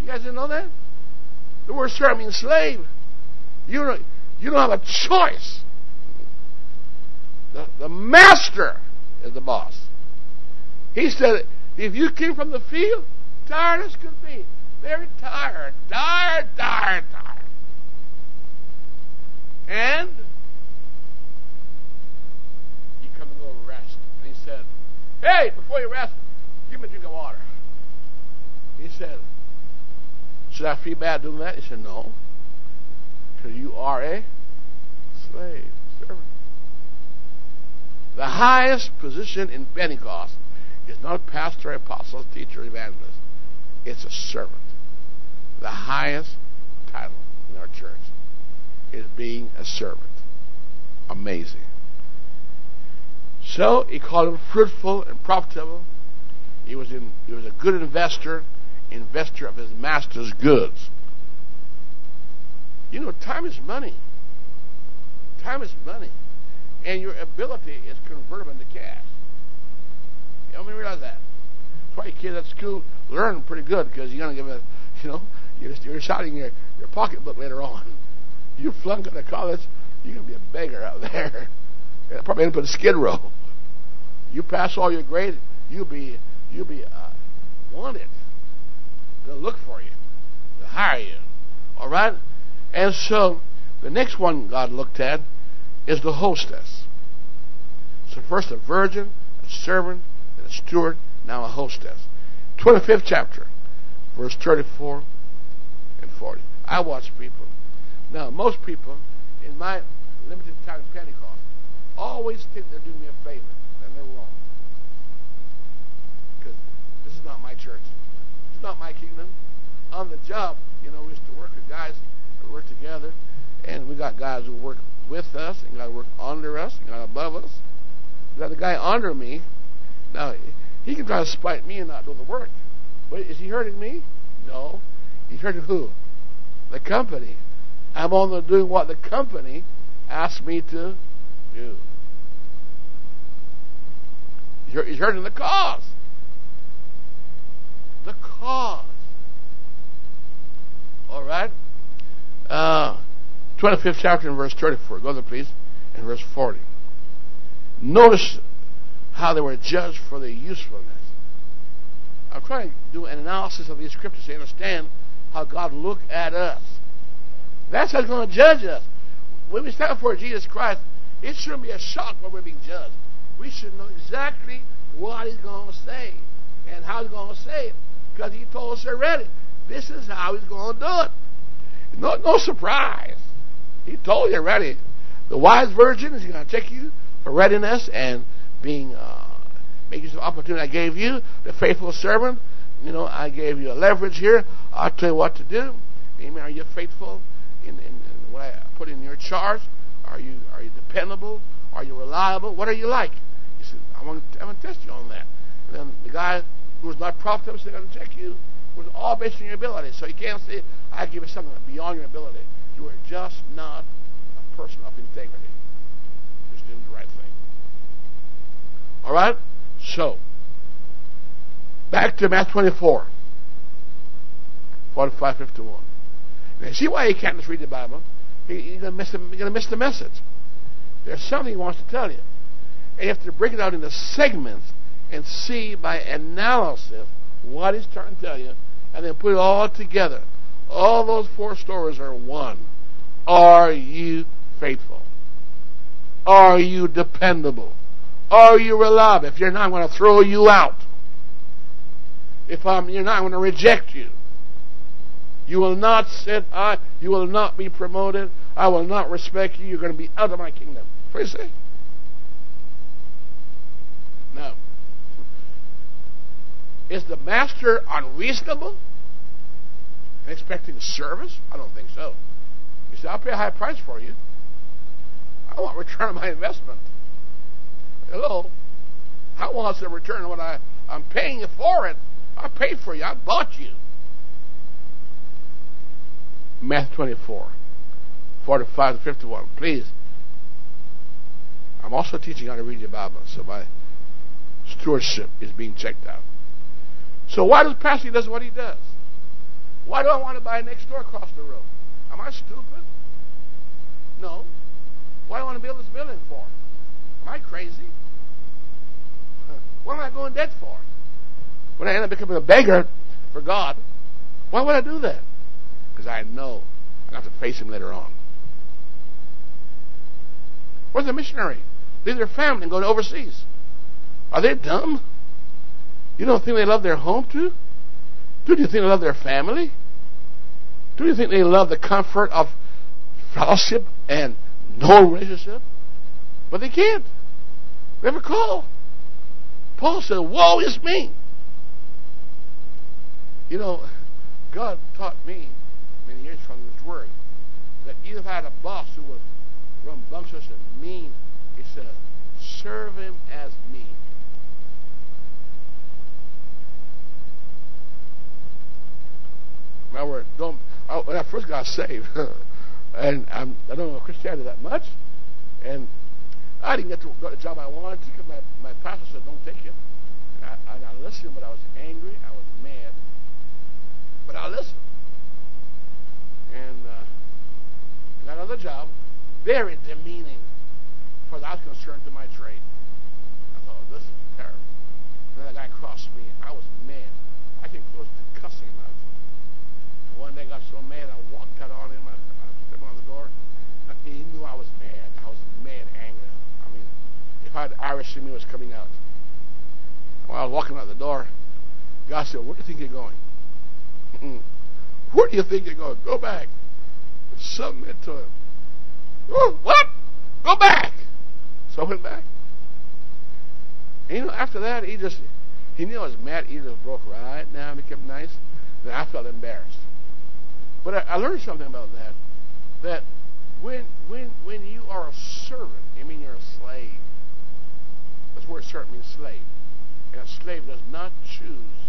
Speaker 1: You guys didn't know that? The word servant means slave. You don't, you don't have a choice. The, the master is the boss. He said, if you came from the field, tired as could be, very tired, tired, tired, tired. And you come to go rest. And he said, Hey, before you rest, give me a drink of water. He said, Should I feel bad doing that? He said, No. Because you are a slave, servant. The highest position in Pentecost is not a pastor, apostle, teacher, evangelist. It's a servant. The highest title in our church is being a servant. Amazing. So he called him fruitful and profitable. He was in, he was a good investor, investor of his master's goods. You know, time is money. Time is money. And your ability is convertible into cash. You don't realize that. That's why your kids at school learn pretty good because you're going to give a, you know, you're, you're deciding your, your pocketbook later on. You flunk out of college, you're going to be a beggar out there. And probably end up in a skid row. You pass all your grades, you'll be you'll be uh, wanted. They'll look for you. They'll hire you. All right? And so the next one God looked at is the hostess. So first a virgin, a servant, and a steward, now a hostess. 25th chapter, verse 34 and 40. I watch people. Now, most people, in my limited time of Pentecost, always think they're doing me a favor, and they're wrong. Because this is not my church. Not my kingdom. On the job, you know, we used to work with guys who work together, and we got guys who work with us, and who work under us, and guys above us. We got the guy under me. Now, he can try to spite me and not do the work. But is he hurting me? No. He's hurting who? The company. I'm only doing what the company asked me to do. He's hurting the cause. The cause. All right? Uh, 25th chapter in verse 34. Go there, please. In verse 40. Notice how they were judged for their usefulness. I'm trying to do an analysis of these scriptures to understand how God looked at us. That's how He's going to judge us. When we stand before Jesus Christ, it shouldn't be a shock when we're being judged. We should know exactly what He's going to say and how He's going to say it because He told us already. This is how He's going to do it. No, no surprise. He told you already. The wise virgin is going to check you for readiness and being uh, making some opportunity. I gave you the faithful servant. You know, I gave you a leverage here. I'll tell you what to do. Amen. Are you faithful in, in, in what I put in your charge? Are you are you dependable? Are you reliable? What are you like? He said, I want to, I want to test you on that. And then the guy who was not profitable I'm going to check you. It was all based on your ability. So you can't say, I give you something beyond your ability. You are just not a person of integrity. Just doing the right thing. All right? So, back to Matthew 24, 45, 51. Now, see why he can't just read the Bible? He, you're going to miss the message. There's something he wants to tell you. And you have to break it out into segments and see by analysis what he's trying to tell you, and then put it all together. All those four stories are one. Are you faithful? Are you dependable? Are you reliable? If you're not, I'm going to throw you out. If I'm, you're not, I'm going to reject you. You will not sit high. You will not be promoted. I will not respect you. You're going to be out of my kingdom. What do you say? Now, is the master unreasonable in expecting service? I don't think so. He said, I'll pay a high price for you. I want return on my investment. Hello? I want a return on what I, I'm paying you for it. I paid for you. I bought you. Matthew 24, 45 to 51. Please. I'm also teaching how to read your Bible, so my stewardship is being checked out. So why does Pastor does what he does? Why do I want to buy next door across the road? Am I stupid? No. What do I want to build this building for? Am I crazy? What am I going debt for? When I end up becoming a beggar for God, why would I do that? Because I know I have to face him later on. Where's the missionary? Leave their family and go to overseas. Are they dumb? You don't think they love their home too? Do you think they love their family? Do you think they love the comfort of fellowship and no relationship? But they can't. They never call. Paul said, Woe is me. You know, God taught me many years from His Word that even if I had a boss who was rambunctious and mean, he said, serve him as me. My word, don't. I, when I first got saved, and I'm, I don't know Christianity that much, and I didn't get to the job I wanted to because my, my pastor said, don't take it. And I, and I listened, but I was angry. I was mad. But I listened. And uh, got another job, very demeaning, as far as I concerned, to my trade. I thought, this is terrible. Then that guy crossed me, and I was mad. I came close to cussing him out. And one day I got so mad, I walked out on him. I, I stepped on the door. Uh, he knew I was mad. I was mad, angry. I mean, if I had Irish in me, was coming out. I was walking out the door, God said, where do you think you're going? where do you think you're going? Go back. Submit to him. What? Go back. So I went back. And you know, after that, he just, he knew I was mad. He just broke right now and became nice. Then I felt embarrassed. But I, I learned something about that. That when, when, when you are a servant, I mean you're a slave. That's where servant means slave. And a slave does not choose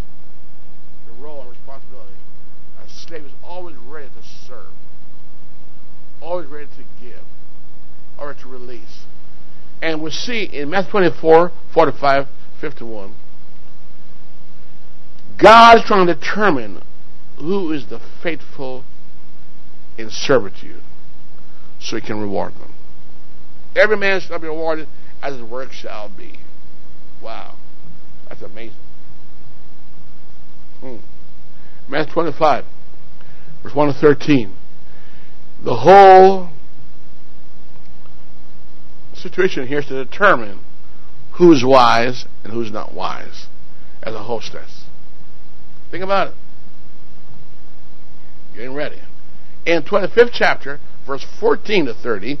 Speaker 1: the role and responsibility. A slave is always ready to serve always ready to give or to release. And we see in Matthew 24, 45, 51, God is trying to determine who is the faithful in servitude so he can reward them. Every man shall be rewarded as his work shall be. Wow. That's amazing. Hmm. Matthew 25, verse 1 to 13 the whole situation here is to determine who's wise and who's not wise as a hostess. Think about it. Getting ready. In 25th chapter, verse 14 to 30,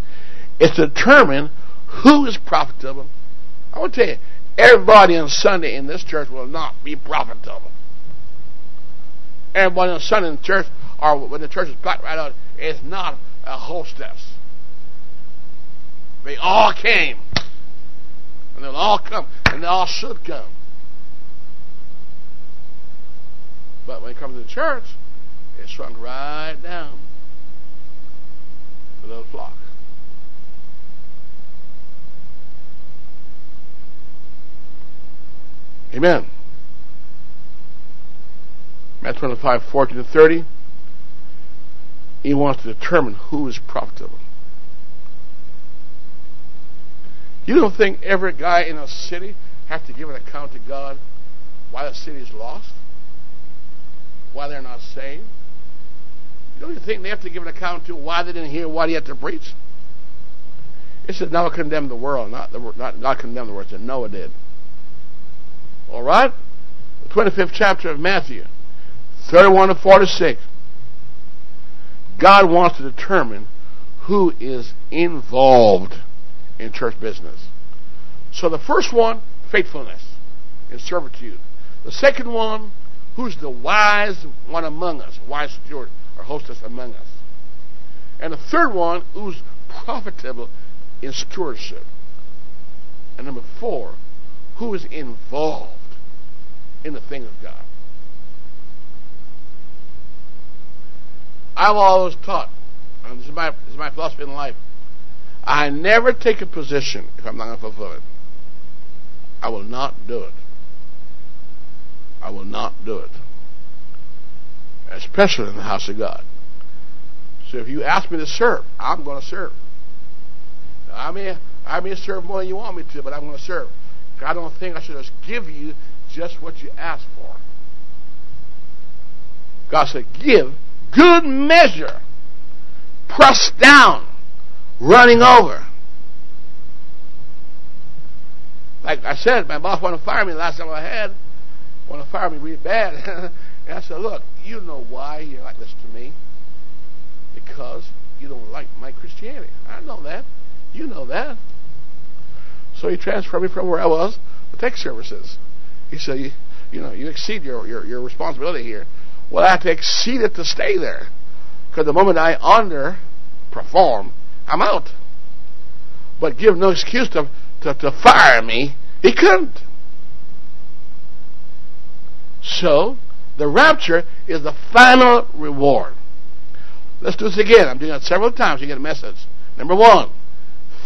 Speaker 1: it's to determine who is profitable. I to tell you, everybody on Sunday in this church will not be profitable. Everybody on Sunday in church, or when the church is packed right out, is not a hostess. They all came. And they'll all come. And they all should come. But when it comes to the church, it's shrunk right down. The little flock. Amen. Matthew 25, 14 to 30. He wants to determine who is profitable. You don't think every guy in a city has to give an account to God why the city is lost? Why they're not saved? Don't you think they have to give an account to why they didn't hear what he had to preach? It said Noah condemned the world, not the not God condemned the world. It said Noah did. All right? 25th chapter of Matthew, 31 to 46. God wants to determine who is involved in church business. So the first one, faithfulness and servitude. The second one, who's the wise one among us, wise steward hostess among us. And the third one, who's profitable in stewardship. And number four, who is involved in the thing of God. I've always taught, and this is my, this is my philosophy in life, I never take a position if I'm not going to fulfill it. I will not do it. I will not do it. Especially in the house of God. So if you ask me to serve, I'm going to serve. I may I may serve more than you want me to, but I'm going to serve. I don't think I should just give you just what you asked for. God said, give good measure, pressed down, running over. Like I said, my boss wanted to fire me the last time I had. Wanted to fire me really bad. and I said, look, you know why you're like this to me. Because you don't like my Christianity. I know that. You know that. So he transferred me from where I was to tech services. He said, you, you know, you exceed your, your, your responsibility here. Well, I have to exceed it to stay there. Because the moment I underperform, I'm out. But give no excuse to, to, to fire me. He couldn't. So, the rapture is the final reward. Let's do this again. I'm doing it several times. You get a message. Number one,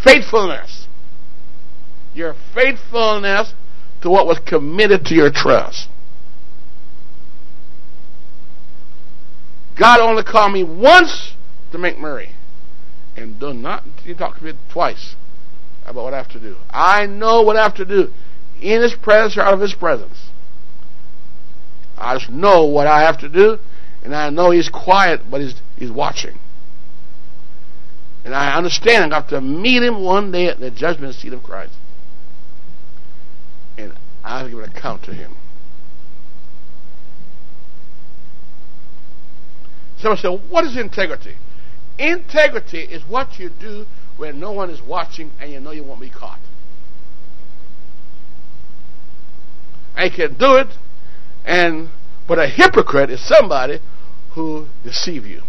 Speaker 1: faithfulness. Your faithfulness to what was committed to your trust. God only called me once to merry. And do not he talk to me twice about what I have to do. I know what I have to do. In his presence or out of his presence. I just know what I have to do, and I know he's quiet, but he's he's watching. And I understand I have to meet him one day at the judgment seat of Christ. And I have to give an account to him. Someone said, What is integrity? Integrity is what you do when no one is watching and you know you won't be caught. I can do it, and but a hypocrite is somebody who deceive you.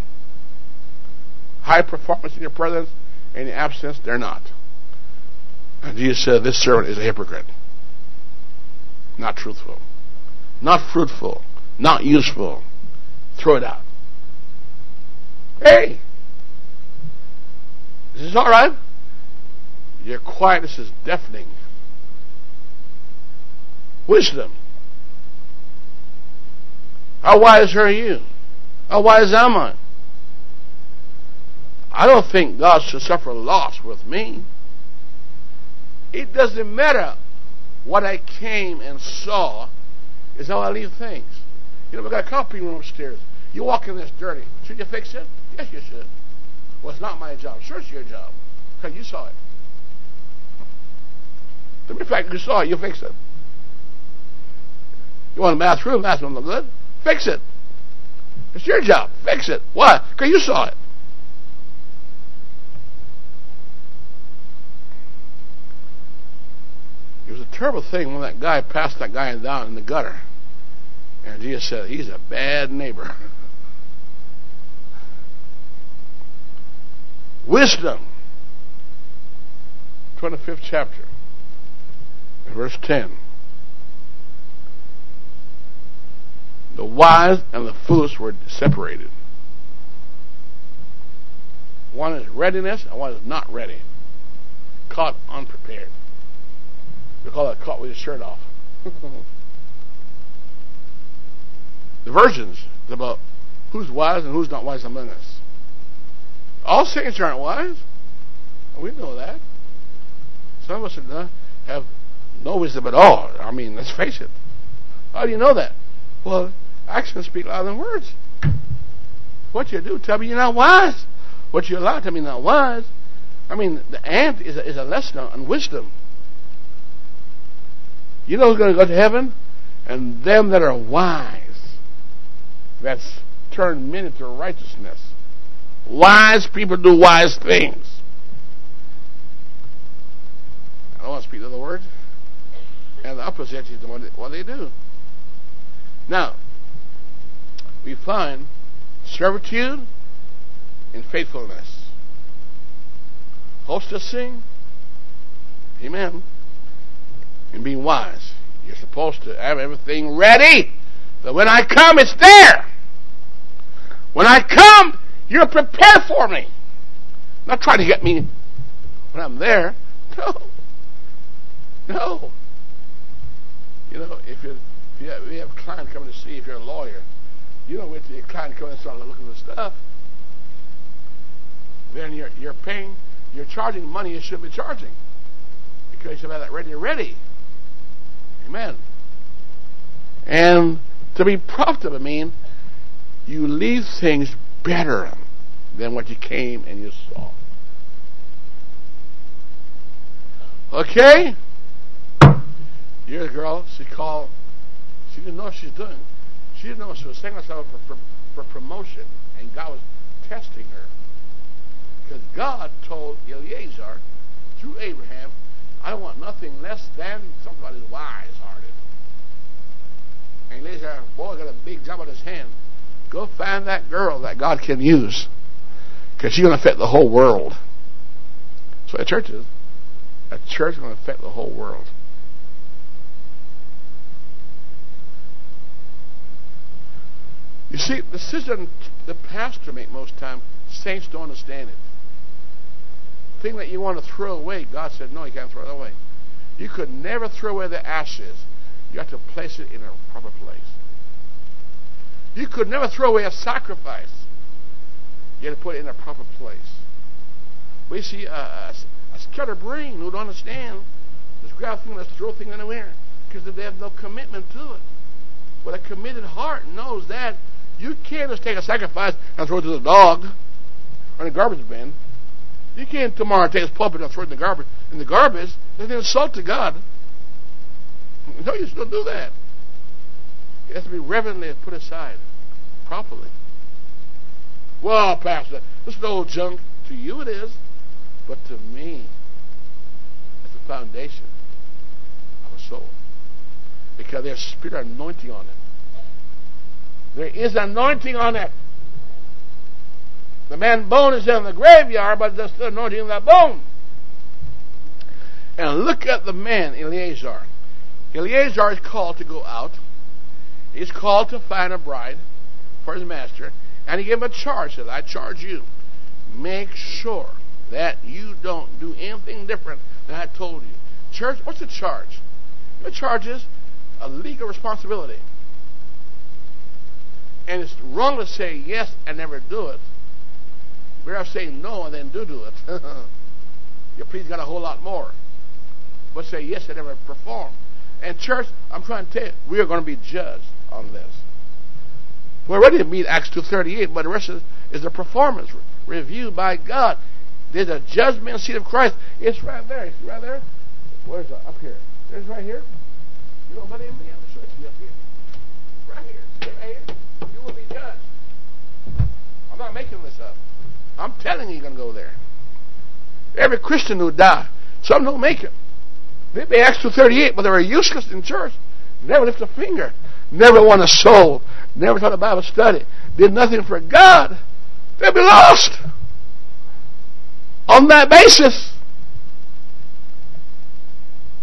Speaker 1: High performance in your presence, in your absence, they're not. And Jesus said, This servant is a hypocrite. Not truthful. Not fruitful. Not useful. Throw it out. Hey! This Is alright? Your quietness is deafening. Wisdom. How wise are you? How wise am I? I don't think God should suffer loss with me. It doesn't matter what I came and saw, is how I leave things. You know, we got a copy room upstairs. You walk in this dirty. Should you fix it? Yes, you should. Well, it's not my job. Sure, it's your job. Because you saw it. The fact you saw it, you fix it. You want a bathroom? Bathroom look good? Fix it. It's your job. Fix it. Why? Because you saw it. It was a terrible thing when that guy passed that guy down in the gutter. And Jesus said, He's a bad neighbor. Wisdom. 25th chapter. Verse 10. The wise and the foolish were separated. One is readiness and one is not ready. Caught unprepared. We call that caught with his shirt off. the virgins is about who's wise and who's not wise among us. All saints aren't wise. We know that. Some of us have no wisdom at all. I mean, let's face it. How do you know that? Well, actions speak louder than words. What you do, tell me you're not wise. What you allow, tell me you're not wise. I mean, the ant is a, is a lesson on wisdom. You know who's going to go to heaven? And them that are wise. That's turned men into righteousness. Wise people do wise things. I don't want to speak the other words. And the opposite is what they do. Now, we find servitude and faithfulness. Hostessing, amen, and being wise. You're supposed to have everything ready. So when I come, it's there. When I come, you're prepared for me. Not trying to get me when I'm there. No. No. You know, if you if you have, you have a client coming to see if you're a lawyer, You don't wait till your client comes and start looking for stuff. Oh. Then you're you're paying, you're charging money you shouldn't be charging because you should have that ready ready. Amen. And to be profitable I mean you leave things better than what you came and you saw. Okay? Here's a girl, she called, she didn't know what she was doing. She didn't know she was setting herself for, for, for promotion, and God was testing her. Because God told Eliezer through Abraham, I want nothing less than somebody wise hearted. And Eliezer, boy, got a big job on his hand. Go find that girl that God can use. Because she's going to affect the whole world. So a church is. A church is going to affect the whole world. You see, the decision the pastor make most time, saints don't understand it. Thing that you want to throw away, God said, no, you can't throw it away. You could never throw away the ashes. You have to place it in a proper place. You could never throw away a sacrifice. You have to put it in a proper place. We see a, a, a scatterbrain who don't understand. Let's grab thing, let's throw things anywhere because they have no commitment to it. But a committed heart knows that you can't just take a sacrifice and throw it to the dog or in the garbage bin. You can't tomorrow take his puppet and throw it in the garbage. In the garbage, that's an insult to God. No, you still do that. It has to be reverently put aside properly. Well, Pastor, this is old junk. To you it is, but to me, it's the foundation of a soul. Because there's spirit anointing on it. There is anointing on it. The man bone is in the graveyard, but there's still anointing in that bone. And look at the man, Eleazar. Eleazar is called to go out. He's called to find a bride for his master. And he gave him a charge. Said, I charge you. Make sure that you don't do anything different than I told you. Church, what's the charge? The charge is a legal responsibility. And it's wrong to say yes and never do it. Better say no and then do do it. Your please got a whole lot more. But say yes and never perform. And church, I'm trying to tell you, we are going to be judged on this. We're ready to meet Acts 2.38, but the rest is, is the performance review by God. There's a judgment seat of Christ. It's right there. It's right there. Where's it? Up here. There's right here. You don't believe me? I'm sure up here. Right here. See it right here? You will be judged. I'm not making this up. I'm telling you you're going to go there. Every Christian who die, some don't make it. They Acts 2.38, but they were useless in church. Never lift a finger. Never won a soul. Never taught a Bible study. Did nothing for God. They'll be lost. On that basis.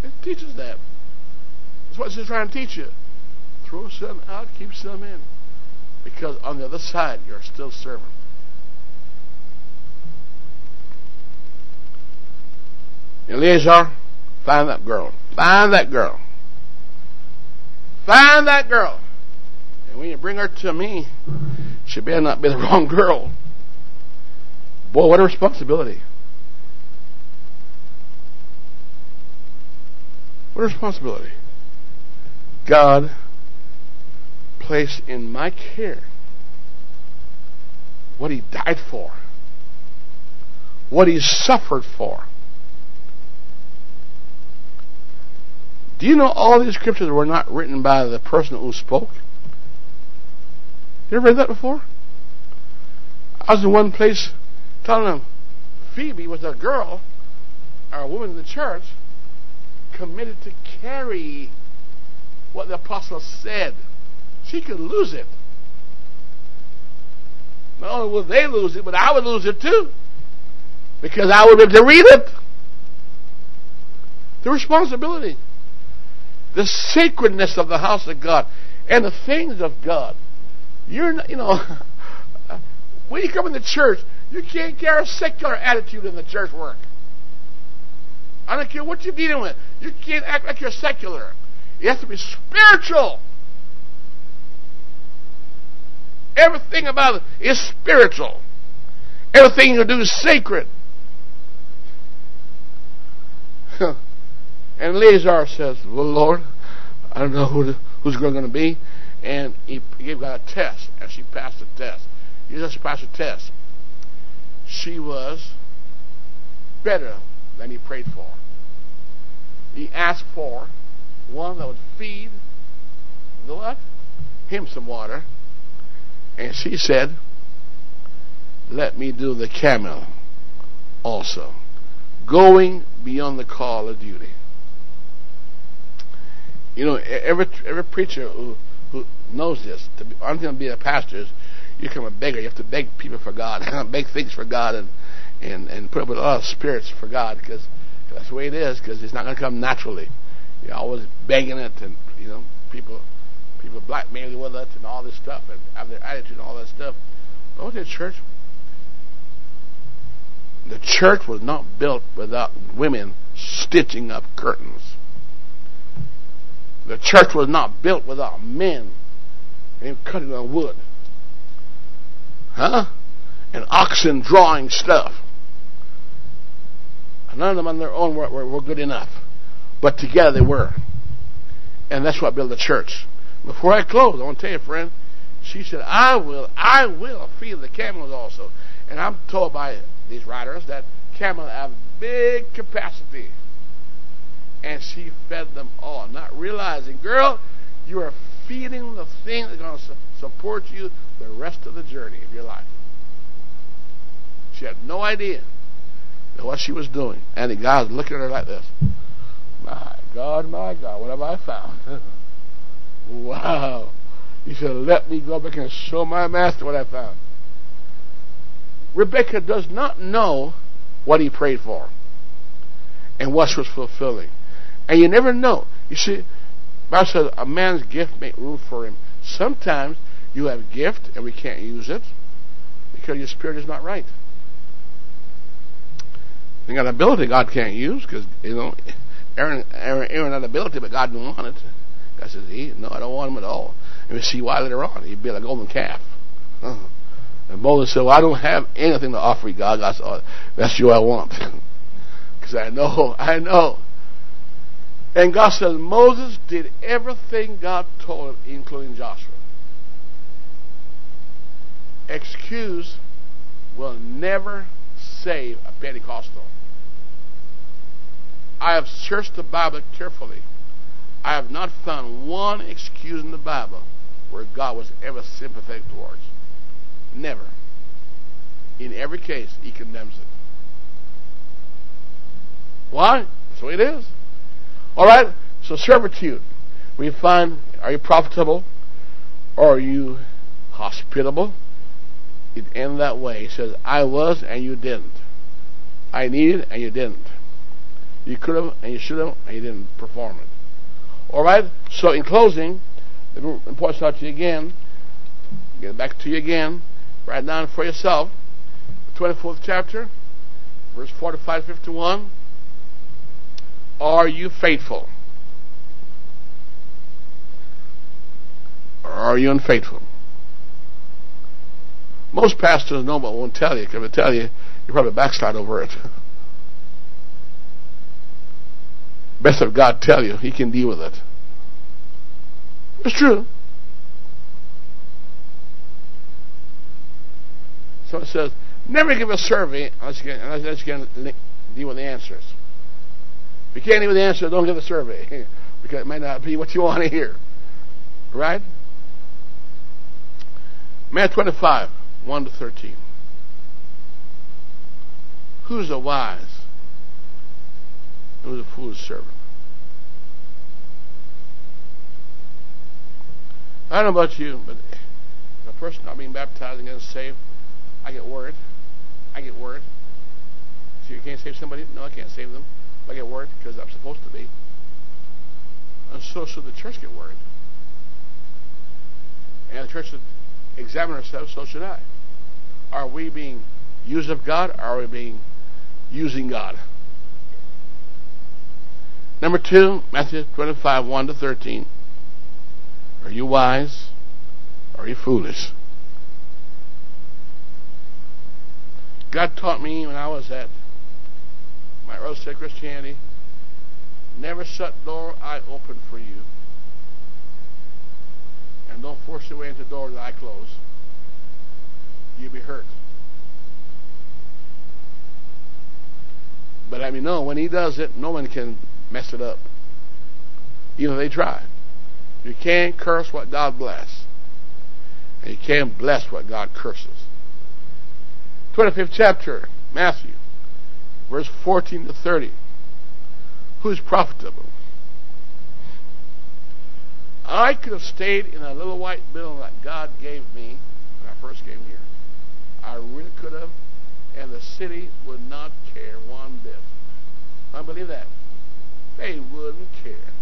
Speaker 1: It teaches that. That's what it's trying to teach you. Throw some out, keep some in. Because on the other side, you're still serving. Eleazar, find that girl. Find that girl. Find that girl. And when you bring her to me, she better not be the wrong girl. Boy, what a responsibility. What a responsibility. God placed in my care what He died for, what He suffered for. Do you know all these scriptures were not written by the person who spoke? You ever read that before? I was in one place telling them Phoebe was a girl or a woman in the church committed to carry what the apostle said. She could lose it. Not only would they lose it, but I would lose it too. Because I would have to read it. The responsibility. The sacredness of the house of God and the things of God. You're not, you know, when you come in the church, you can't carry a secular attitude in the church work. I don't care what you're dealing with. You can't act like you're secular. You have to be spiritual. Everything about it is spiritual. Everything you do is sacred. and Lazar says, Well, Lord, I don't know who the, who's going to be. And he, gave God a test, and she passed the test. You just passed the test. She was better than he prayed for. He asked for one that would feed the what? Him some water. And she said, Let me do the camel also. Going beyond the call of duty. You know, every every preacher who, who knows this, to be, I'm going to be a pastor is you become a beggar. You have to beg people for God, beg things for God, and and and put up with a lot of spirits for God because that's the way it is. Because it's not going to come naturally. You're always begging it, and you know people people blackmail you with it and all this stuff, and have their attitude and all that stuff. But what did church? The church was not built without women stitching up curtains. The church was not built without men and cutting on wood. Huh? And oxen drawing stuff. None of them on their own were, were, were good enough. But together they were. And that's what built the church. Before I close, I want to tell you, friend, she said, I will, I will feed the camels also. And I'm told by these writers that camels have big capacity. And she fed them all, not realizing, girl, you are feeding the thing that's going to support you the rest of the journey of your life. She had no idea what she was doing. And the was looking at her like this. My God, my God, what have I found? wow. He said, Let me go back and show my master what I found. Rebecca does not know what he prayed for and what was fulfilling. And you never know. You see, Bible says a man's gift make room for him. Sometimes you have a gift and we can't use it because your spirit is not right. You got an ability God can't use because you know Aaron, Aaron, Aaron had ability, but God didn't want it. God says, "He no, I don't want him at all." And we see why later on he built a golden calf. Uh-huh. And Moses said, "Well, I don't have anything to offer you, God." God said, oh, "That's you I want." Because I know, I know. And God says Moses did everything God told him, including Joshua. Excuse will never save a Pentecostal. I have searched the Bible carefully. I have not found one excuse in the Bible where God was ever sympathetic towards. Never. In every case, He condemns it. Why? So it is. All right? So, servitude. We find are you profitable? Or are you hospitable? It ends that way. He says, I was and you didn't. I needed and you didn't. You could have and you should have and you didn't perform it. All right. So in closing, me point out to you again. Get back to you again. Write down for yourself. 24th chapter, verse 45 51. Are you faithful? Or are you unfaithful? Most pastors know but won't tell you. If they tell you, you probably backslide over it. Best of God tell you, He can deal with it. It's true. So it says, never give a survey unless you can, unless you can deal with the answers. If you can't even answer, don't give a survey because it may not be what you want to hear. Right? Matthew 25, 1 to 13. Who's the wise? Who's a foolish servant. I don't know about you, but a person not being baptized and getting saved, I get worried. I get worried. So you can't save somebody? No, I can't save them. I get worried because I'm supposed to be. And so should the church get worried. And the church should examine ourselves, so should I. Are we being used of God? Or are we being using God? Number two, Matthew 25, 1 to 13. Are you wise? Are you foolish? God taught me when I was at my early Christianity, never shut door I open for you. And don't force your way into the door that I close. You'll be hurt. But I mean, no, when he does it, no one can mess it up. Even if they try. You can't curse what God bless. And you can't bless what God curses. 25th chapter, Matthew, verse 14 to 30. Who's profitable? I could have stayed in a little white building that God gave me when I first came here. I really could have, and the city would not care one bit. I believe that. They wouldn't care.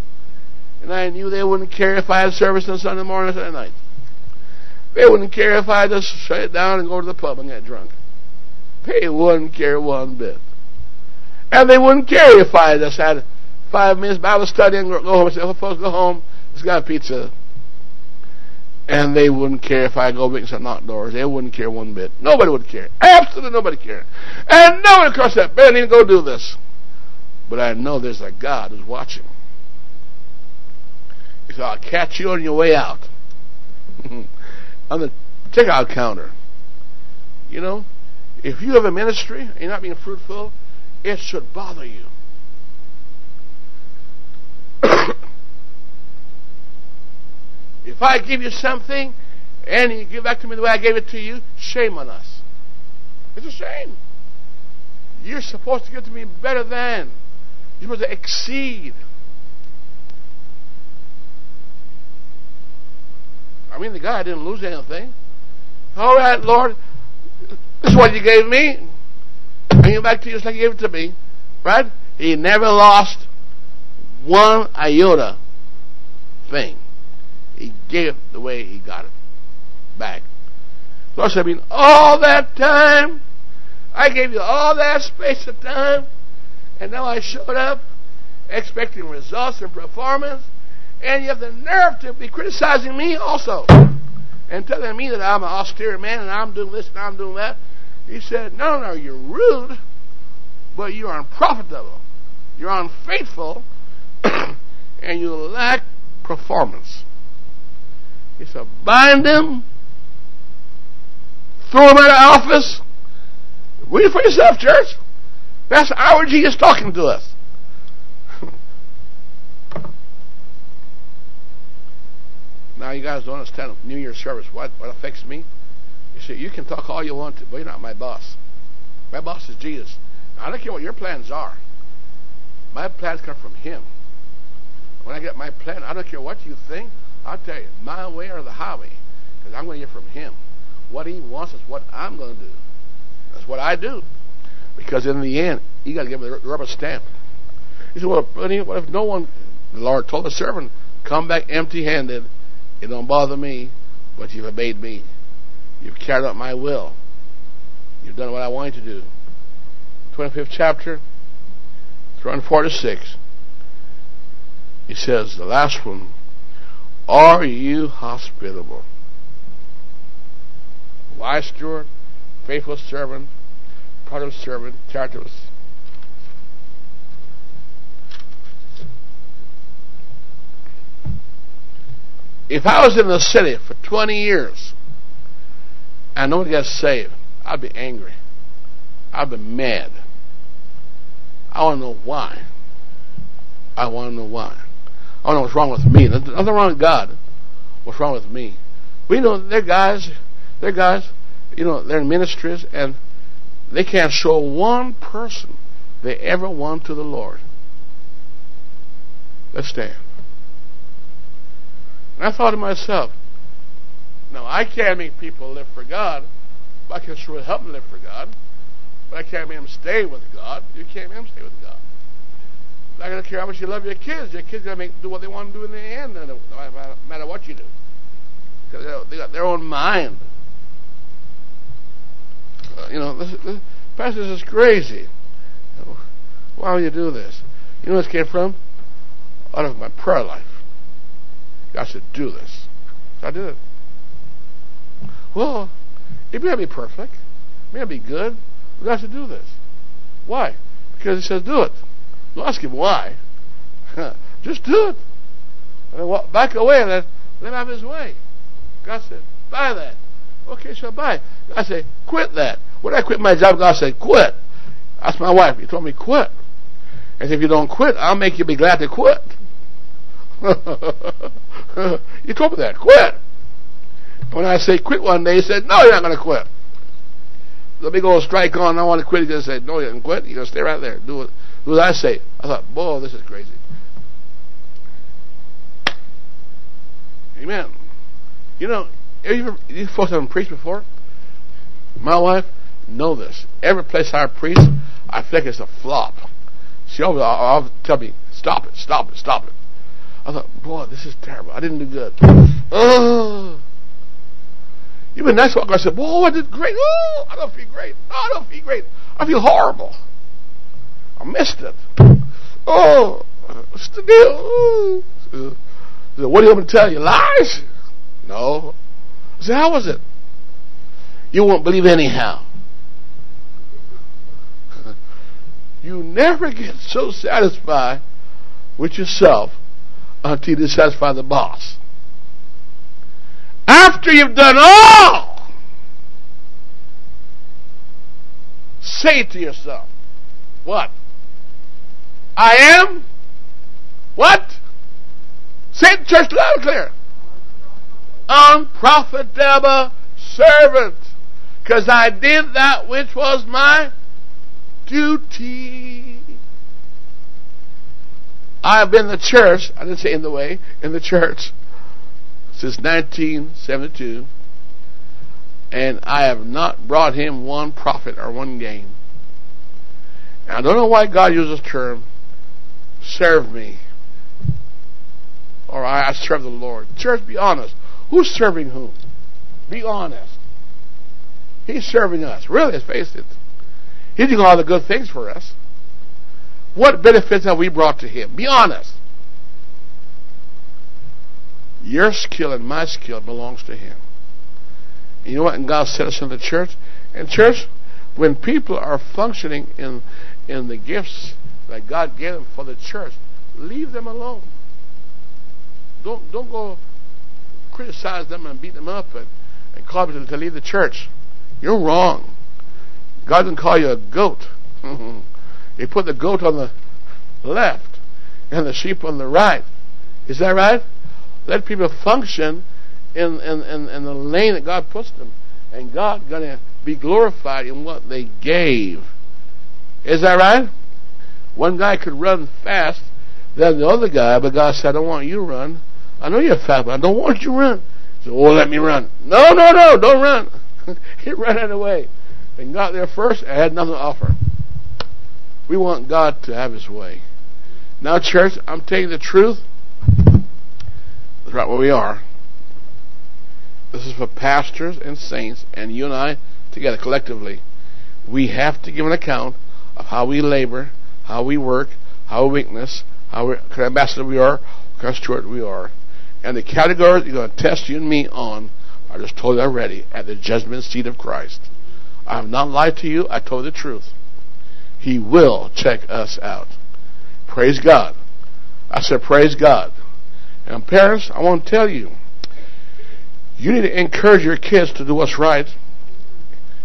Speaker 1: And I knew they wouldn't care if I had service on Sunday morning or Sunday night. They wouldn't care if I just shut it down and go to the pub and get drunk. They wouldn't care one bit. And they wouldn't care if I just had five minutes Bible study and go home and say, oh, folks, go home. Let's get pizza. And they wouldn't care if I go make some doors. They wouldn't care one bit. Nobody would care. Absolutely nobody care. And nobody across that bed even go do this. But I know there's a God who's watching. He said, I'll catch you on your way out. on the checkout counter. You know, if you have a ministry and you're not being fruitful, it should bother you. if I give you something and you give back to me the way I gave it to you, shame on us. It's a shame. You're supposed to give to me better than. You're supposed to exceed. I mean, the guy didn't lose anything. All right, Lord, this is what you gave me. Give it back to you just like gave it to me. Right? He never lost one iota thing. He gave it the way he got it back. Lord said, I mean, all that time, I gave you all that space of time, and now I showed up expecting results and performance, and you have the nerve to be criticizing me also and telling me that I'm an austere man and I'm doing this and I'm doing that. He said, No, no, you're rude, but you're unprofitable. You're unfaithful, and you lack performance. He said, Bind them, throw them out of office. Read for yourself, church. That's our Jesus talking to us. now, you guys don't understand New Year's service, what, what affects me. You see, you can talk all you want to, but you're not my boss. My boss is Jesus. I don't care what your plans are. My plans come from Him. When I get my plan, I don't care what you think. I'll tell you, my way or the highway, because I'm going to hear from Him. What He wants is what I'm going to do. That's what I do. Because in the end, you got to give him the rubber stamp. He said, "Well, what if no one?" The Lord told the servant, "Come back empty-handed. It don't bother me, but you've obeyed me. You've carried out my will. You've done what I want you to do." 25th chapter, 346. He says, the last one, are you hospitable? Wise steward, faithful servant, product servant, characterless. If I was in the city for 20 years and nobody got saved, I'd be angry. I'd be mad. I want to know why. I want to know why. I to know what's wrong with me. Nothing wrong with God. What's wrong with me? We know they're guys. They're guys. You know they're in ministries and they can't show one person they ever won to the Lord. Let's stand. And I thought to myself, no, I can't make people live for God, but I can sure help them live for God. But I can't make them stay with God. You can't make them stay with God. I don't care how much you love your kids. Your kids got to make do what they want to do in the end, no matter what you do, because they got their own mind. Uh, you know, this, this, Pastor, this is crazy. Why would you do this? You know where this came from? Out of my prayer life. God said, do this. So I did it. Well, it may not be perfect. It may not be good. God said, do this. Why? Because he says, do it. Don't ask him why. Just do it. And walk back away and then let him have his way. God said, buy that. Okay, so buy. I said, quit that. When I quit my job, God said, quit. Ask my wife. He told me quit. And if you don't quit, I'll make you be glad to quit. you told me that. Quit. When I say quit one day, he said, no, you're not going to quit. The big old strike on, I want to quit. He just said, no, you can quit. You're going to stay right there. Do it. Do what I say. I thought, boy, this is crazy. Amen. You know, you, you folks haven't preached before? My wife know this. Every place I preach, I think it's a flop. She always, tell me, stop it, stop it, stop it. I thought, boy, this is terrible. I didn't do good. Even next week, I said, boy, I did great. Oh, I don't feel great. Oh, I don't feel great. I feel horrible. I missed it. Oh, what's the deal? What do you want me to tell you? Lies? No. I said, how was it? You won't believe anyhow. you never get so satisfied with yourself until you satisfy the boss. After you've done all, say to yourself, what? I am what? Say it church loud and clear. Unprofitable servant. Because I did that which was my duty. I have been the church, I didn't say in the way, in the church since 1972, and I have not brought him one profit or one gain. And I don't know why God uses the term, serve me, or I serve the Lord. Church, be honest. Who's serving whom? Be honest. He's serving us. Really, let's face it. He's doing all the good things for us. What benefits have we brought to him? Be honest. Your skill and my skill belongs to him. You know what? And God set us in the church. And church, when people are functioning in in the gifts that God gave them for the church, leave them alone. Don't don't go criticize them and beat them up and, and call them to leave the church. You're wrong. God didn't call you a goat. he put the goat on the left and the sheep on the right. Is that right? Let people function in, in, in, in the lane that God puts them. And God going to be glorified in what they gave. Is that right? One guy could run fast than the other guy, but God said, I don't want you to run. I know you're fast, but I don't want you to run. So, oh, let me run. No, no, no, don't run. he ran away and got there first and had nothing to offer. We want God to have His way. Now, church, I'm telling you the truth. Right where we are. This is for pastors and saints, and you and I together collectively. We have to give an account of how we labor, how we work, how we weakness, how kind ambassador we are, what kind of steward we are. And the categories you're going to test you and me on I just told you already at the judgment seat of Christ. I have not lied to you. I told the truth. He will check us out. Praise God. I said, praise God. And parents, I want to tell you, you need to encourage your kids to do what's right.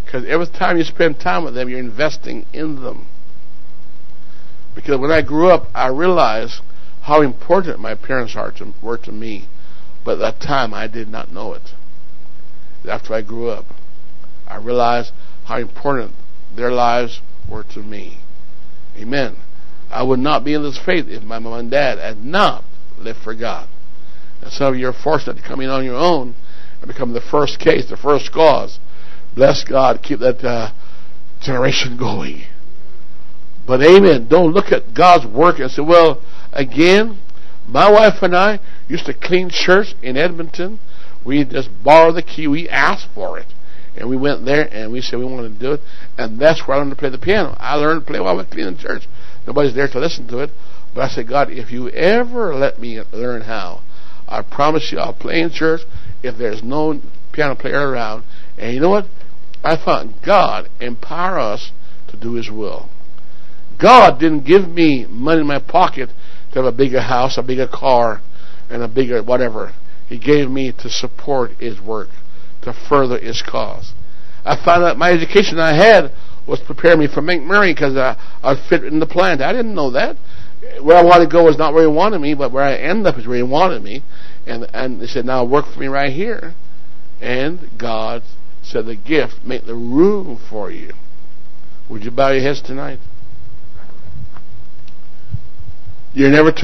Speaker 1: Because every time you spend time with them, you're investing in them. Because when I grew up, I realized how important my parents are to, were to me. But at that time, I did not know it after I grew up. I realized how important their lives were to me. Amen. I would not be in this faith if my mom and dad had not lived for God. And some of you are fortunate to come in on your own and become the first case, the first cause. Bless God, keep that uh, generation going. But amen. Don't look at God's work and say, well, again, my wife and I used to clean church in Edmonton we just borrowed the key. We asked for it. And we went there and we said we wanted to do it. And that's where I learned to play the piano. I learned to play while I was cleaning church. Nobody's there to listen to it. But I said, God, if you ever let me learn how, I promise you I'll play in church if there's no piano player around. And you know what? I found God empower us to do His will. God didn't give me money in my pocket to have a bigger house, a bigger car, and a bigger whatever. He gave me to support His work, to further His cause. I found out my education I had was preparing me for McMurray because I, I fit in the plant. I didn't know that. Where I wanted to go was not where He wanted me, but where I end up is where He wanted me. And and He said, "Now work for me right here." And God said, "The gift make the room for you." Would you bow your heads tonight? You're never too